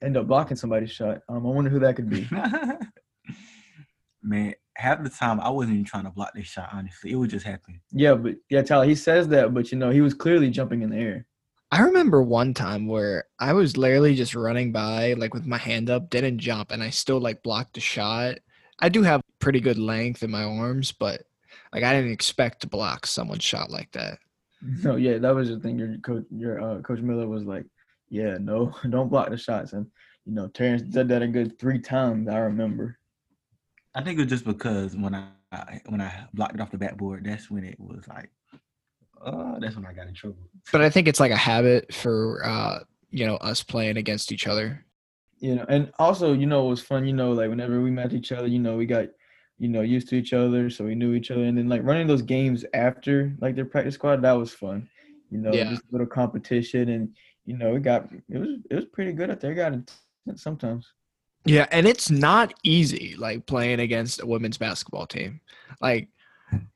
end up blocking somebody's shot. Um, I wonder who that could be. Man, half the time I wasn't even trying to block this shot. Honestly, it would just happen. Yeah, but yeah, Tyler, he says that, but you know, he was clearly jumping in the air. I remember one time where I was literally just running by, like with my hand up, didn't jump, and I still like blocked the shot. I do have pretty good length in my arms, but like I didn't expect to block someone's shot like that. No, yeah, that was the thing. Your coach, your uh, coach Miller was like, "Yeah, no, don't block the shots." And you know, Terrence did that a good three times. I remember. I think it was just because when I when I blocked it off the backboard, that's when it was like, oh, that's when I got in trouble. But I think it's like a habit for uh, you know us playing against each other. You know, and also you know it was fun. You know, like whenever we met each other, you know, we got you know, used to each other, so we knew each other. And then like running those games after like their practice squad, that was fun. You know, yeah. just a little competition, and you know, it got it was it was pretty good out there. It got it sometimes. Yeah, and it's not easy like playing against a women's basketball team. Like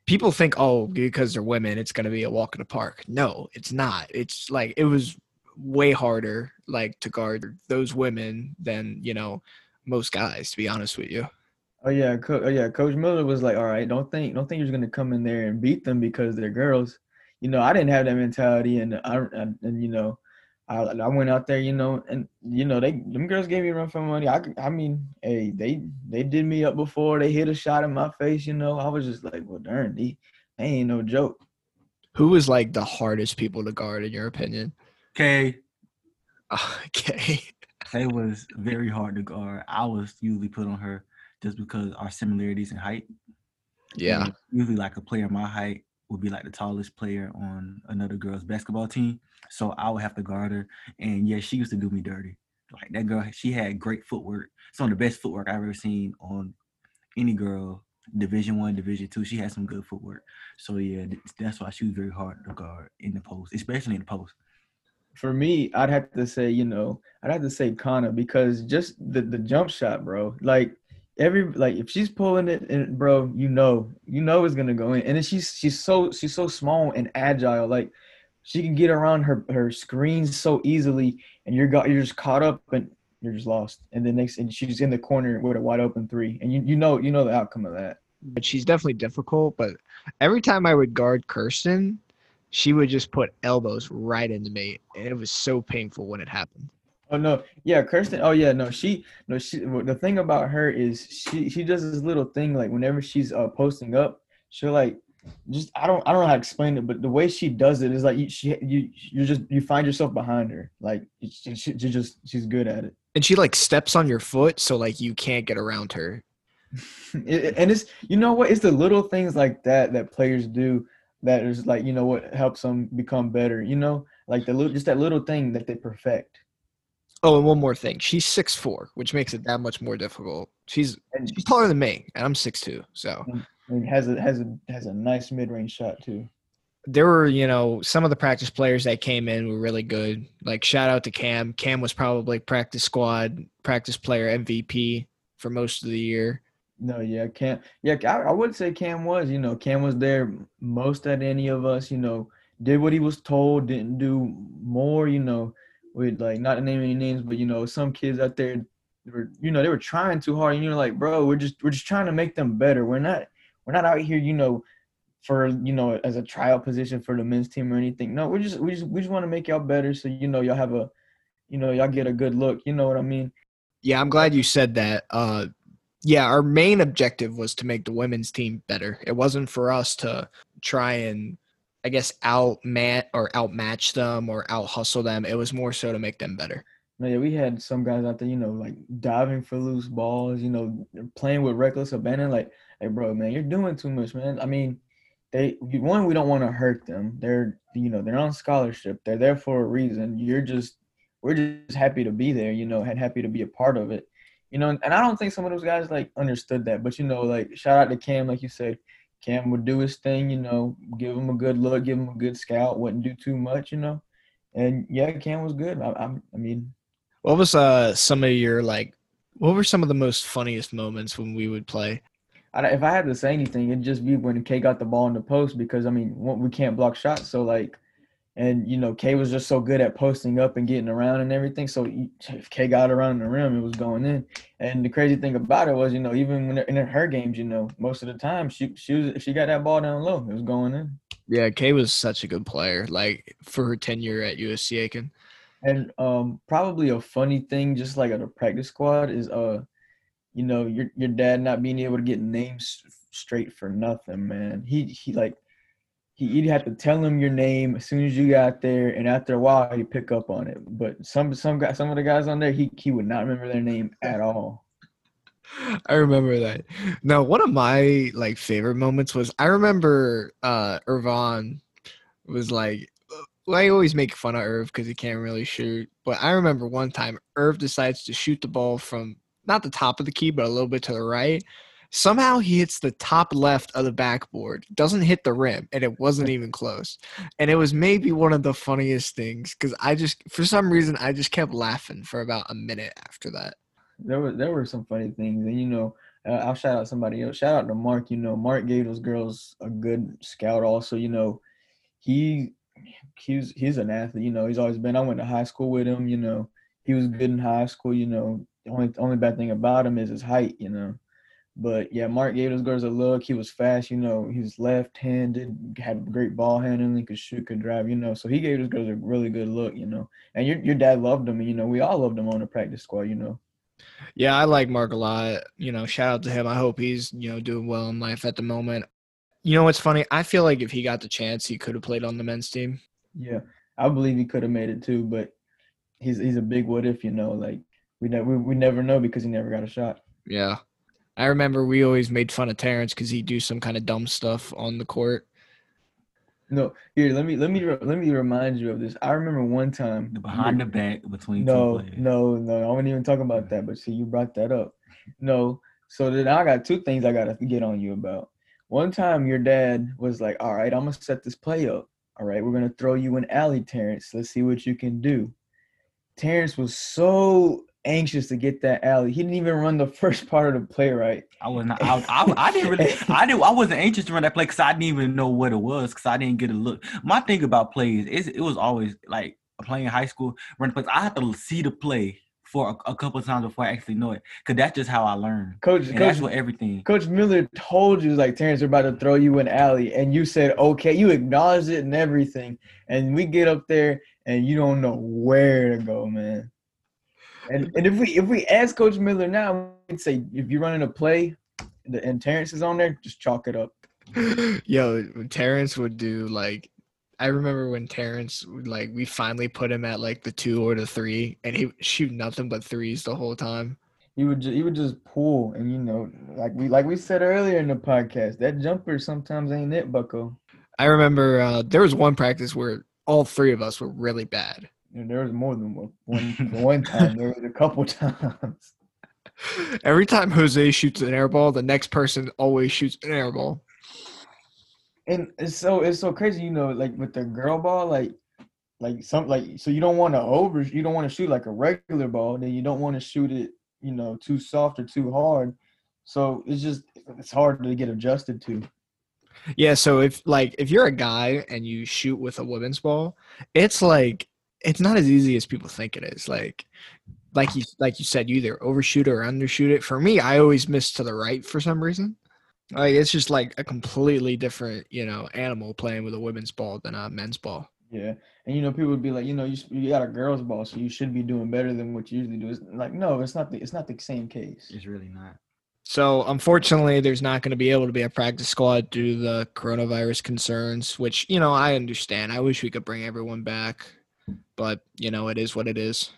people think, oh, because they're women, it's gonna be a walk in the park. No, it's not. It's like it was way harder like to guard those women than you know most guys. To be honest with you. Oh yeah, Co- oh yeah. Coach Miller was like, "All right, don't think, don't think you're gonna come in there and beat them because they're girls." You know, I didn't have that mentality, and I, and, and you know, I, I went out there, you know, and you know, they them girls gave me a run for money. I, I mean, hey, they they did me up before. They hit a shot in my face, you know. I was just like, well, darn, they, they ain't no joke. Who was like the hardest people to guard in your opinion? Kay. Okay. Kay was very hard to guard. I was usually put on her just because our similarities in height. Yeah. And usually, like a player my height would be like the tallest player on another girl's basketball team. So I would have to guard her. And yeah, she used to do me dirty. Like that girl, she had great footwork. Some of the best footwork I've ever seen on any girl. Division one, Division two. She had some good footwork. So yeah, that's why she was very hard to guard in the post, especially in the post for me, I'd have to say, you know, I'd have to say Kana because just the the jump shot, bro. Like every like if she's pulling it and bro you know you know it's gonna go in. And then she's she's so she's so small and agile. Like she can get around her her screens so easily and you're got you're just caught up and you're just lost. And then next and she's in the corner with a wide open three. And you, you know you know the outcome of that. But she's definitely difficult but every time i would guard kirsten she would just put elbows right into me. And it was so painful when it happened Oh no, yeah, Kirsten. Oh yeah, no, she no she. The thing about her is she she does this little thing like whenever she's uh posting up, she'll like just I don't I don't know how to explain it, but the way she does it is like you she you you just you find yourself behind her, like she, she, she just she's good at it. And she like steps on your foot, so like you can't get around her. It- and it's you know what? It's the little things like that that players do that is like you know what helps them become better. You know, like the little just that little thing that they perfect. Oh, and one more thing. She's six four, which makes it that much more difficult. She's And she's taller than me, and I'm six two. So and has a has a has a nice mid range shot too. there were, you know, some of the practice players that came in were really good. Like shout out to Cam. Cam was probably practice squad, practice player MVP for most of the year. No, yeah, Cam. Yeah, I, I would say Cam was. You know, Cam was there most at any of us. You know, did what he was told, didn't do more. You know, with like not to name any names, but you know, some kids out there were, you know, they were trying too hard, and you're like, bro, we're just we're just trying to make them better. We're not we're not out here, you know, for you know as a trial position for the men's team or anything. No, we're just we just we just want to make y'all better, so you know y'all have a, you know, y'all get a good look. You know what I mean? Yeah, I'm glad you said that. Uh, yeah, our main objective was to make the women's team better. It wasn't for us to try and, I guess, out mat or outmatch them or out hustle them. It was more so to make them better. Yeah, we had some guys out there, you know, like diving for loose balls, you know, playing with reckless abandon. Like, hey, bro, man, you're doing too much, man. I mean, they one, we don't want to hurt them. They're, you know, they're on scholarship. They're there for a reason. You're just, we're just happy to be there, you know, and happy to be a part of it, you know. And I don't think some of those guys like understood that, but you know, like shout out to Cam, like you said, Cam would do his thing, you know, give him a good look, give him a good scout, wouldn't do too much, you know. And yeah, Cam was good. I, I, I mean, What was uh some of your like? What were some of the most funniest moments when we would play? I, if I had to say anything, it'd just be when K got the ball in the post because I mean we can't block shots, so like, and you know K was just so good at posting up and getting around and everything. So if K got around the rim, it was going in. And the crazy thing about it was, you know, even when in her games, you know, most of the time she she was if she got that ball down low, it was going in. Yeah, Kay was such a good player. Like for her tenure at USC Aiken. And um, probably a funny thing, just like at a practice squad, is uh, you know, your your dad not being able to get names straight for nothing, man. He he like you'd have to tell him your name as soon as you got there, and after a while he'd pick up on it. But some some guys, some of the guys on there, he he would not remember their name at all. I remember that. Now, one of my like favorite moments was I remember uh Irvan was like well, I always make fun of Irv because he can't really shoot. But I remember one time Irv decides to shoot the ball from not the top of the key, but a little bit to the right. Somehow he hits the top left of the backboard, doesn't hit the rim, and it wasn't even close. And it was maybe one of the funniest things because I just, for some reason, I just kept laughing for about a minute after that. There were there were some funny things, and you know, uh, I'll shout out somebody else. Shout out to Mark. You know, Mark gave those girls a good scout. Also, you know, he he's he's an athlete. You know, he's always been. I went to high school with him. You know, he was good in high school. You know, the only only bad thing about him is his height. You know, but yeah, Mark gave those girls a look. He was fast. You know, he was left-handed, had great ball handling, could shoot, could drive. You know, so he gave those girls a really good look. You know, and your your dad loved him. And you know, we all loved him on the practice squad. You know. Yeah, I like Mark a lot. You know, shout out to him. I hope he's, you know, doing well in life at the moment. You know what's funny? I feel like if he got the chance, he could have played on the men's team. Yeah, I believe he could have made it too, but he's he's a big what if, you know. Like we never we, we never know because he never got a shot. Yeah. I remember we always made fun of Terrence because he'd do some kind of dumb stuff on the court. No, here let me let me let me remind you of this. I remember one time The behind the back between No, two players. no, no. I wasn't even talking about that, but see, you brought that up. No, so then I got two things I gotta get on you about. One time, your dad was like, "All right, I'm gonna set this play up. All right, we're gonna throw you an alley, Terrence. Let's see what you can do." Terrence was so anxious to get that alley. He didn't even run the first part of the play right. I was not. I, I, I didn't really. I didn't. I wasn't anxious to run that play because I didn't even know what it was because I didn't get a look. My thing about plays is it was always like playing high school running plays. I had to see the play for a, a couple of times before I actually know it because that's just how I learned. Coach, And coach, that's everything. Coach Miller told you like Terrence, we're about to throw you an alley, and you said okay. You acknowledged it and everything, and we get up there and you don't know where to go, man. And and if we if we ask Coach Miller now, we'd say if you're running a play, the, and Terrence is on there, just chalk it up. Yo, Terrence would do like I remember when Terrence like we finally put him at like the two or the three and he would shoot nothing but threes the whole time. he would just, he would just pull, and you know, like we like we said earlier in the podcast, that jumper sometimes ain't it, Bucko. I remember uh, there was one practice where all three of us were really bad. And there was more than one. One, one time, there was a couple times. Every time Jose shoots an air ball, the next person always shoots an air ball. And it's so it's so crazy, you know, like with the girl ball, like like some like so you don't want to over you don't want to shoot like a regular ball, then you don't want to shoot it, you know, too soft or too hard. So it's just it's hard to get adjusted to. Yeah, so if like if you're a guy and you shoot with a women's ball, it's like it's not as easy as people think it is. Like like you like you said, you either overshoot or undershoot it. For me, I always miss to the right for some reason. Like it's just like a completely different, you know, animal playing with a women's ball than a men's ball. Yeah, and you know, people would be like, you know, you, you got a girls' ball, so you should be doing better than what you usually do. It's like, no, it's not the it's not the same case. It's really not. So unfortunately, there's not going to be able to be a practice squad due to the coronavirus concerns, which you know I understand. I wish we could bring everyone back, but you know it is what it is.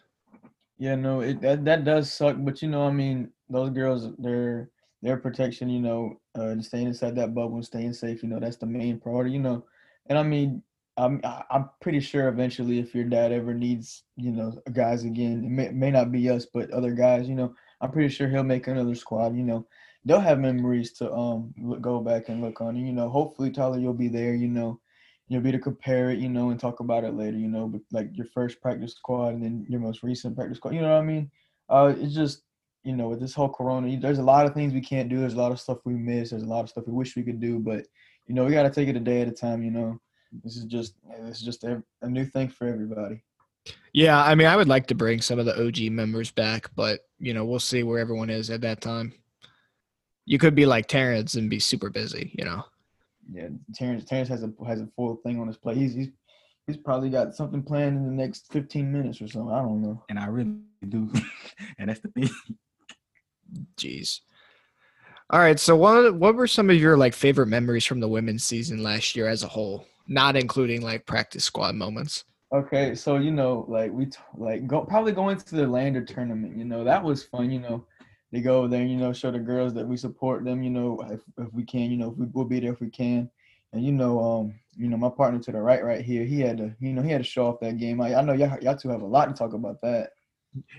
Yeah, no, it that that does suck, but you know, I mean, those girls, their their protection, you know, uh, staying inside that bubble and staying safe, you know, that's the main priority, you know. And I mean, I'm I'm pretty sure eventually, if your dad ever needs, you know, guys again, it may, may not be us, but other guys, you know, I'm pretty sure he'll make another squad. You know, they'll have memories to um go back and look on. And, you know, hopefully Tyler, you'll be there. You know, you'll be to compare it. You know, and talk about it later. You know, but like your first practice squad and then your most recent practice squad. You know what I mean? Uh, it's just you know with this whole Corona, there's a lot of things we can't do. There's a lot of stuff we miss. There's a lot of stuff we wish we could do, but you know we got to take it a day at a time. You know, this is just this is just a, a new thing for everybody. Yeah, I mean, I would like to bring some of the OG members back, but you know, we'll see where everyone is at that time. You could be like Terrence and be super busy, you know. Yeah, Terrence Terrence has a has a full thing on his plate. He's he's he's probably got something planned in the next fifteen minutes or something. I don't know. And I really do, and that's the thing. Jeez. All right, so what what were some of your like favorite memories from the women's season last year as a whole, not including like practice squad moments? Okay, so you know, like we t- like go probably going to the Lander tournament. You know, that was fun. You know, they go there. and, You know, show the girls that we support them. You know, if, if we can. You know, if we, we'll be there if we can. And you know, um, you know, my partner to the right, right here, he had to, you know, he had to show off that game. I, I know y'all, y'all two have a lot to talk about that.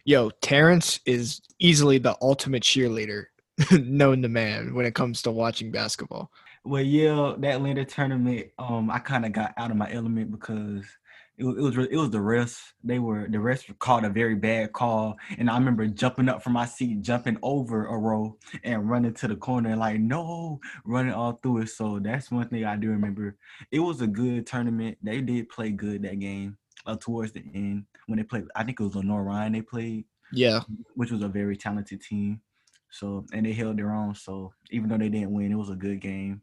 Yo, Terrence is easily the ultimate cheerleader known to man when it comes to watching basketball. Well, yeah, that Lander tournament, um, I kind of got out of my element because it was, it was it was the refs. They were the refs called a very bad call, and I remember jumping up from my seat, jumping over a row, and running to the corner, and like no, running all through it. So that's one thing I do remember. It was a good tournament. They did play good that game uh, towards the end when they played. I think it was Lenoir-Rhyne they played. Yeah, which was a very talented team. So and they held their own. So even though they didn't win, it was a good game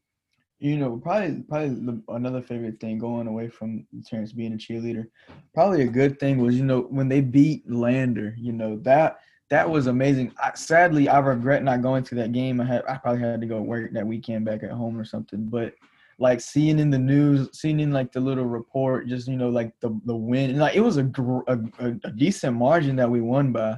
you know, probably probably another favorite thing going away from Terrence being a cheerleader, probably a good thing was you know when they beat Lander, you know that that was amazing. I, sadly, I regret not going to that game. I had I probably had to go work that weekend back at home or something, but like seeing in the news, seeing in like the little report, just you know like the the win, and like it was a, a, a decent margin that we won by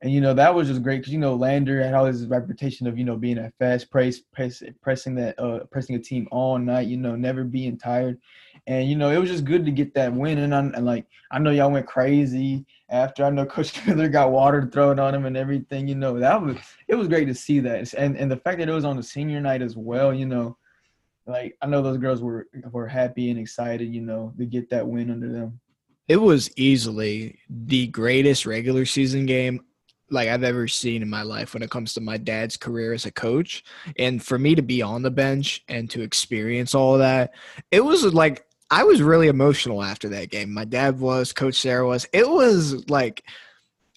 and you know that was just great because you know Lander had all his reputation of you know being a fast press, press pressing that uh pressing a team all night, you know, never being tired, and you know it was just good to get that win. And, I, and like I know y'all went crazy after. I know Coach Miller got water thrown on him and everything. You know that was it was great to see that, and and the fact that it was on the senior night as well. You know, like I know those girls were were happy and excited. You know to get that win under them. It was easily the greatest regular season game like I've ever seen in my life when it comes to my dad's career as a coach. And for me to be on the bench and to experience all of that, it was like I was really emotional after that game. My dad was, Coach Sarah was. It was like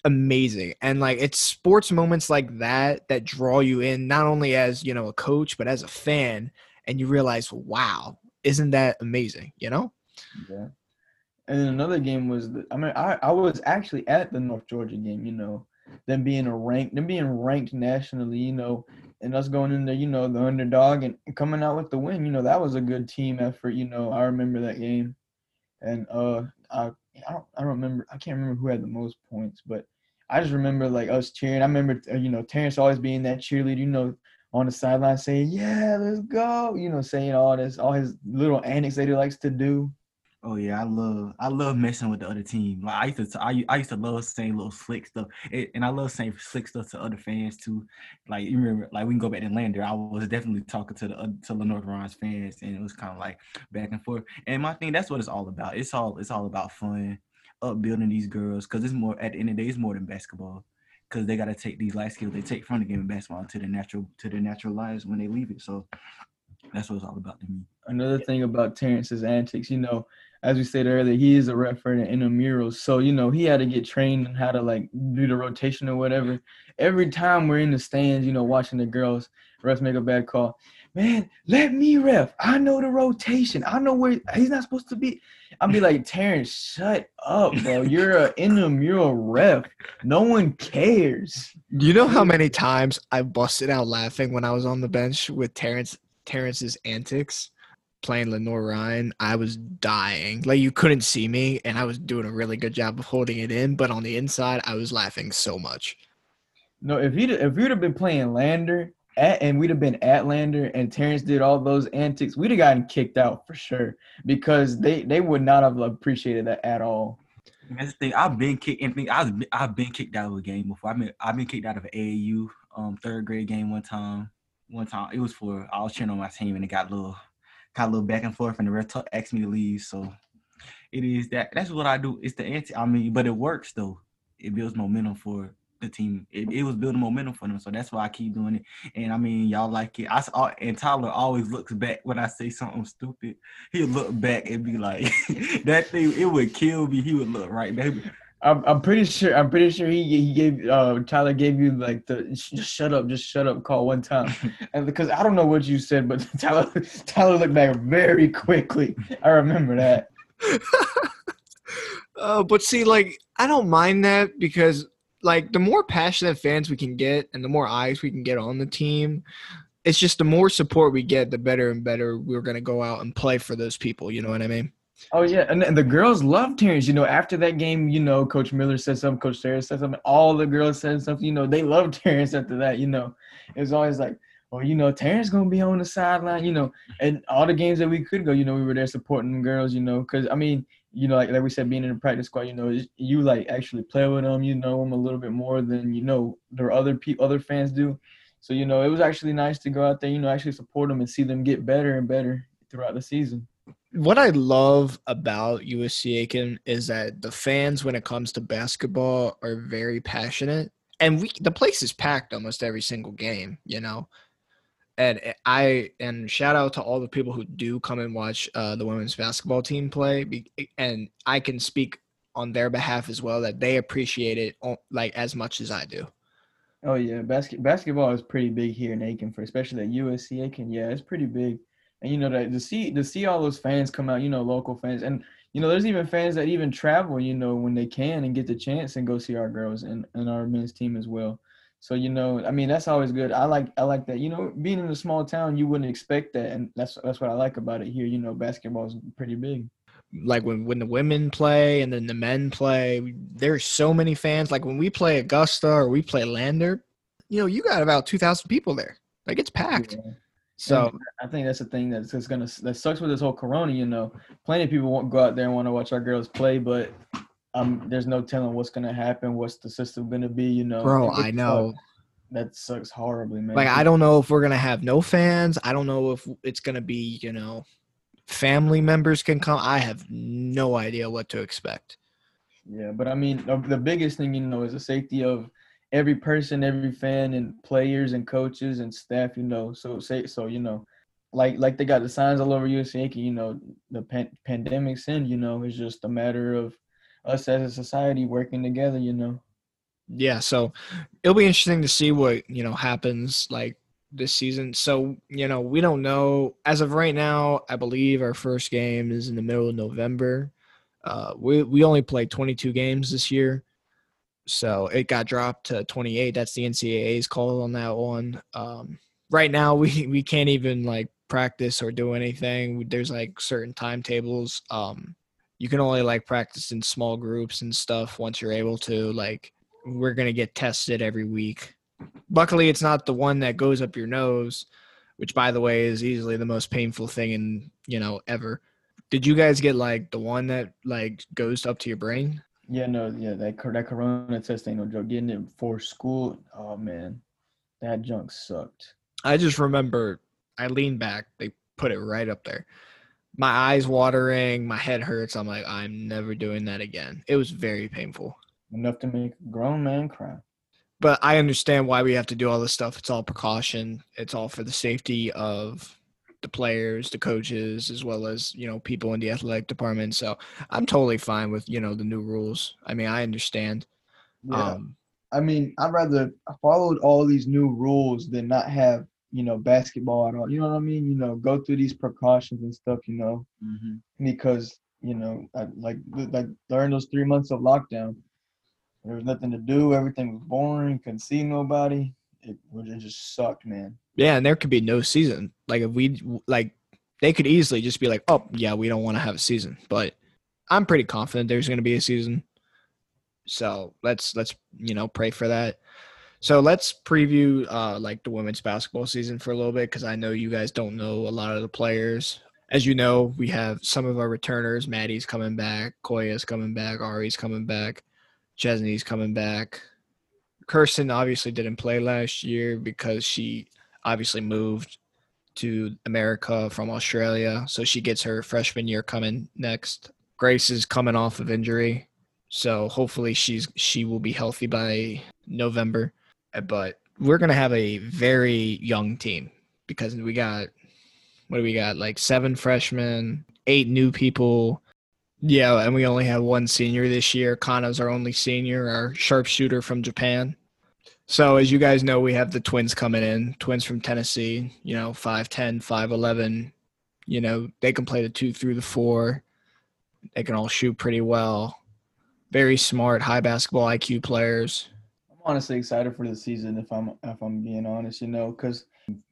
amazing. And like it's sports moments like that that draw you in not only as, you know, a coach, but as a fan and you realize, wow, isn't that amazing, you know? Yeah. And then another game was, the, I mean, I, I was actually at the North Georgia game, you know, them being a rank, them being ranked nationally, you know, and us going in there, you know, the underdog and coming out with the win, you know, that was a good team effort. You know, I remember that game, and uh, I I don't I don't remember I can't remember who had the most points, but I just remember like us cheering. I remember uh, you know Terrence always being that cheerleader. You know, on the sideline saying, "Yeah, let's go," you know, saying all this, all his little antics that he likes to do. Oh yeah, I love I love messing with the other team. Like I used to I, I used to love saying little slick stuff, and I love saying slick stuff to other fans too. Like you remember, like we can go back to Lander. I was definitely talking to the to the North fans, and it was kind of like back and forth. And my thing, that's what it's all about. It's all it's all about fun, upbuilding these girls, because it's more at the end of the day, it's more than basketball because they got to take these life skills they take from the game of basketball to the natural to their natural lives when they leave it. So that's what it's all about to me. Another thing about Terrence's antics, you know, as we said earlier, he is a referee in intramurals, so you know he had to get trained on how to like do the rotation or whatever. Every time we're in the stands, you know, watching the girls, refs make a bad call man, let me ref. I know the rotation. I know where he's not supposed to be. I'll be like, Terrence, shut up, bro. You're an intramural ref. No one cares. You know how many times I busted out laughing when I was on the bench with Terrence Terrence's antics playing Lenoir-Rhyne, I was dying. Like you couldn't see me, and I was doing a really good job of holding it in, but on the inside, I was laughing so much. No, if you if you'd have been playing Lander, at, and we'd have been at Lander and Terrence did all those antics, we'd have gotten kicked out for sure because they they would not have appreciated that at all. That's the thing. I've been kicked. And I've been, I've been kicked out of a game before. I mean, I've been kicked out of an AAU um third grade game one time. One time it was for I was cheering on my team and it got a little got a little back and forth and the ref asked me to leave. So it is that that's what I do. It's the anti. I mean, but it works though. It builds momentum for the team. It, it, was building momentum for them, so that's why I keep doing it. And I mean, y'all like it. I and Tyler always looks back when I say something stupid. He'll look back and be like, "That thing, it would kill me." He would look right back. I'm, I'm pretty sure. I'm pretty sure he he gave uh, Tyler gave you like the just shut up, just shut up call one time, and because I don't know what you said, but Tyler Tyler looked back very quickly. I remember that. uh, but see, like I don't mind that because like the more passionate fans we can get and the more eyes we can get on the team, it's just the more support we get, the better and better we're gonna go out and play for those people. You know what I mean? Oh yeah, and, and the girls love Terrence. You know, after that game, you know, Coach Miller said something, Coach Sarah said something, all the girls said something. You know, they love Terrence after that. You know, it was always like, well, you know, Terrence gonna be on the sideline. You know, and all the games that we could go, you know, we were there supporting the girls. You know, because I mean, you know, like like we said, being in the practice squad, you know, you like actually play with them, you know them a little bit more than you know their other people, other fans do. So you know, it was actually nice to go out there, you know, actually support them and see them get better and better throughout the season. What I love about USC Aiken is that the fans, when it comes to basketball, are very passionate, and we the place is packed almost every single game. You know, and I and shout out to all the people who do come and watch uh, the women's basketball team play, and I can speak on their behalf as well that they appreciate it like as much as I do. Oh yeah, basket basketball is pretty big here in Aiken for especially at USC Aiken. Yeah, it's pretty big, and you know that to see to see all those fans come out, you know, local fans, and you know, there's even fans that even travel, you know, when they can and get the chance and go see our girls and, and our men's team as well. So you know, I mean, that's always good. I like I like that. You know, being in a small town, you wouldn't expect that, and that's that's what I like about it here. You know, basketball is pretty big. Like when when the women play and then the men play, there's so many fans. Like when we play Augusta or we play Lander, you know, you got about two thousand people there. Like it's packed. Yeah. So and I think that's the thing that's just gonna that sucks with this whole Corona. You know, plenty of people won't go out there and want to watch our girls play, but um, there's no telling what's gonna happen, what's the system gonna be, you know. Bro, I know. That sucks horribly, man. Like I don't know if we're gonna have no fans. I don't know if it's gonna be, you know, family members can come. I have no idea what to expect. Yeah, but I mean, the biggest thing, you know, is the safety of every person, every fan, and players and coaches and staff. You know, so say so. You know, like like they got the signs all over USA. You know, the pan- pandemic's in. You know, it's just a matter of us as a society working together, you know. Yeah, so it'll be interesting to see what, you know, happens like this season. So, you know, we don't know as of right now, I believe our first game is in the middle of November. Uh we we only played 22 games this year. So, it got dropped to 28. That's the NCAA's call on that one. Um right now we we can't even like practice or do anything. There's like certain timetables um you can only like practice in small groups and stuff once you're able to like we're gonna get tested every week. Luckily, it's not the one that goes up your nose, which, by the way, is easily the most painful thing in you know ever. Did you guys get like the one that like goes up to your brain? Yeah, no, yeah, that that corona test ain't no joke. Getting it for school, oh man, that junk sucked. I just remember I leaned back, they put it right up there. My eyes watering, my head hurts. I'm like, I'm never doing that again. It was very painful. Enough to make a grown man cry. But I understand why we have to do all this stuff. It's all precaution. It's all for the safety of the players, the coaches, as well as, you know, people in the athletic department. So I'm totally fine with, you know, the new rules. I mean, I understand. Yeah. Um, I mean, I'd rather followed all these new rules than not have, you know, basketball at all. You know what I mean? You know, go through these precautions and stuff, you know, hmm because, you know, I, like like during those three months of lockdown, there was nothing to do. Everything was boring. Couldn't see nobody. It, it just sucked, man. Yeah, and there could be no season. Like if we like they could easily just be like, "Oh, yeah, we don't want to have a season." But I'm pretty confident there's going to be a season. So, let's let's, you know, pray for that. So, let's preview uh like the women's basketball season for a little bit cuz I know you guys don't know a lot of the players. As you know, we have some of our returners, Maddie's coming back, Koya's coming back, Ari's coming back, Chesney's coming back. Kirsten obviously didn't play last year because she obviously moved to America from Australia. So she gets her freshman year coming next. Grace is coming off of injury. So hopefully she's she will be healthy by November. But we're gonna have a very young team because we got what do we got? Like seven freshmen, eight new people. Yeah, and we only have one senior this year. Kana's our only senior, our sharpshooter from Japan. So as you guys know, we have the twins coming in, twins from Tennessee, you know, 5'10, 5'11. You know, they can play the two through the four. They can all shoot pretty well. Very smart, high basketball IQ players. I'm honestly excited for the season if I'm if I'm being honest, you know, because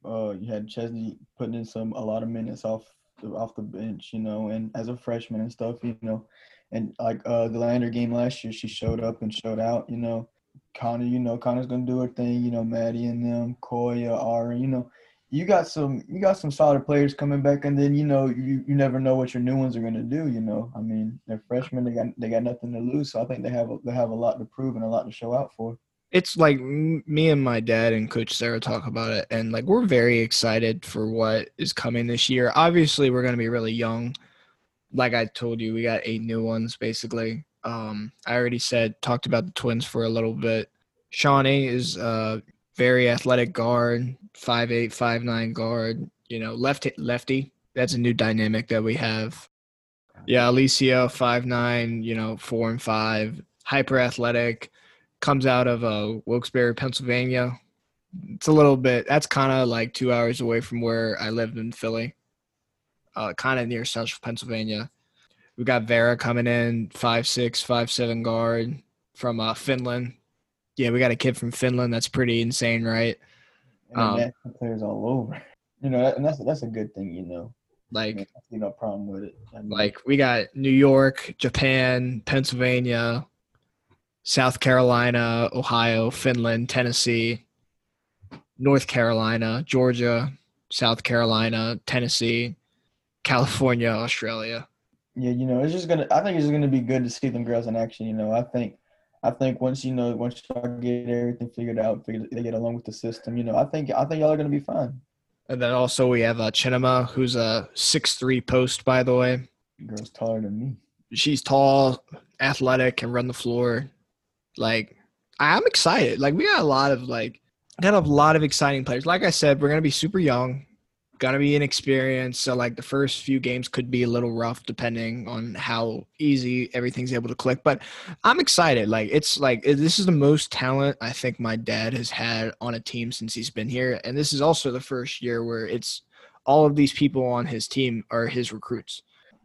uh, you had Chesney putting in some a lot of minutes off off the bench, you know, and as a freshman and stuff, you know, and like uh, the Lander game last year, she showed up and showed out, you know. Kana, you know, Kana's gonna do her thing, you know, Maddie and them, Koya, Ari, you know, you got some you got some solid players coming back, and then you know you, you never know what your new ones are gonna do. You know, I mean, they're freshmen, they got they got nothing to lose, so I think they have a, they have a lot to prove and a lot to show out for. It's like me and my dad and Coach Sarah talk about it, and like we're very excited for what is coming this year. Obviously, we're gonna be really young. Like I told you, we got eight new ones basically. Um, I already said talked about the twins for a little bit. Shawnee is a very athletic guard, five eight, five nine guard. You know, lefty lefty. That's a new dynamic that we have. Yeah, Alicia, five nine. You know, four and five, hyper athletic. Comes out of uh, Wilkes-Barre, Pennsylvania. It's a little bit. That's kind of like two hours away from where I lived in Philly. Uh, kind of near Central Pennsylvania. We got Vera coming in, five six, five seven guard from uh, Finland. Yeah, we got a kid from Finland. That's pretty insane, right? Um, players all over. You know, that, and that's that's a good thing. You know, I Like, mean, I see no problem with it. I mean, like we got New York, Japan, Pennsylvania, South Carolina, Ohio, Finland, Tennessee, North Carolina, Georgia, South Carolina, Tennessee, California, Australia. Yeah, you know, it's just gonna. I think it's gonna be good to see them girls in action. You know, I think, I think once you know, once y'all get everything figured out, figure, they get along with the system. You know, I think, I think y'all are gonna be fine. And then also we have uh, Chinema, who's a six three post, by the way. Girls taller than me. She's tall, athletic, can run the floor. Like, I'm excited. Like, we got a lot of like, got a lot of exciting players. Like I said, we're gonna be super young, gonna be inexperienced. So like the first few games could be a little rough depending on how easy everything's able to click. But I'm excited. Like it's like this is the most talent I think my dad has had on a team since he's been here, and this is also the first year where it's all of these people on his team are his recruits.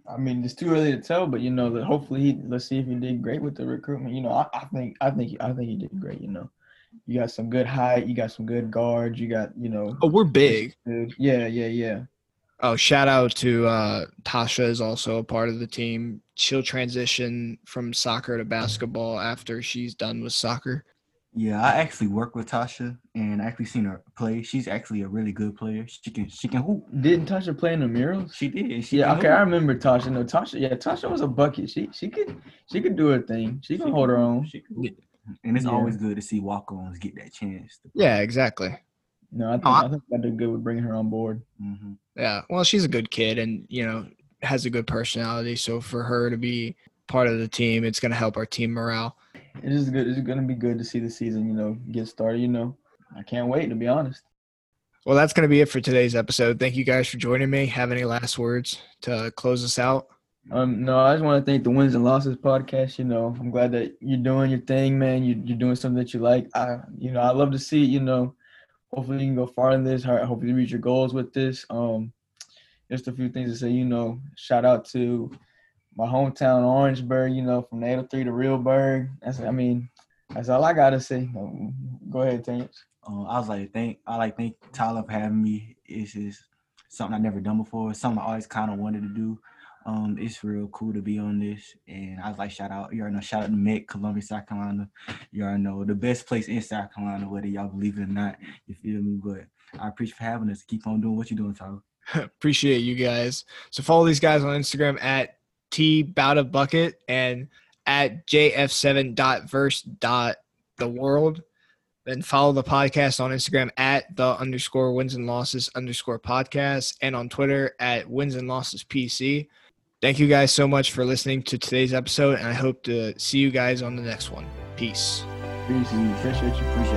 I mean, it's too early to tell, but you know, that hopefully, he, let's see if he did great with the recruitment. You know, I, I think, I think, I think he did great. You know, you got some good height, you got some good guards, you got, you know, Oh, we're big. Yeah, yeah, yeah. Oh, shout out to uh, Tasha is also a part of the team. She'll transition from soccer to basketball after she's done with soccer. Yeah, I actually work with Tasha, and I actually seen her play. She's actually a really good player. She can she can hoop. Didn't Tasha play in the murals? She did. She Yeah, can okay, I remember Tasha. No, Tasha. Yeah, Tasha was a bucket. She she could she could do her thing. She can hold her own. She can hoop. And it's Yeah. always good to see walk-ons get that chance. To, Yeah, exactly. No, I think Oh, I- I think I did good with bringing her on board. hmm Yeah. Well, she's a good kid and, you know, has a good personality. So for her to be part of the team, it's going to help our team morale. It is good. It's gonna be good to see the season. You know, get started. You know, I can't wait to be honest. Well, that's going to be it for today's episode. Thank you guys for joining me. Have any last words to close us out? Um, no, I just want to thank the Wins and Losses podcast. You know, I'm glad that you're doing your thing, man. You, you're doing something that you like. I, you know, I love to see. You know, hopefully you can go far in this. I hope you reach your goals with this. Um, just a few things to say. You know, shout out to my hometown Orangeburg. You know, from the 803 to Realburg. That's, I mean, that's all I gotta say. Um, Go ahead, Terrence. Uh, I was like, thank I like thank Tyler for having me. It's just something I never done before. Something I always kind of wanted to do. Um, it's real cool to be on this, and I was like, shout out, you already know, shout out to Mick, Columbia, South Carolina. You already know the best place in South Carolina, whether y'all believe it or not. You feel me? But I appreciate for having us. Keep on doing what you're doing, Tyler. Appreciate you guys. So follow these guys on Instagram at T Bucket and at jf7.verse.theworld. Then follow the podcast on Instagram at the underscore wins and losses underscore podcast and on Twitter at wins and losses PC. Thank you guys so much for listening to today's episode, and I hope to see you guys on the next one. Peace. Peace. Appreciate you. Appreciate you.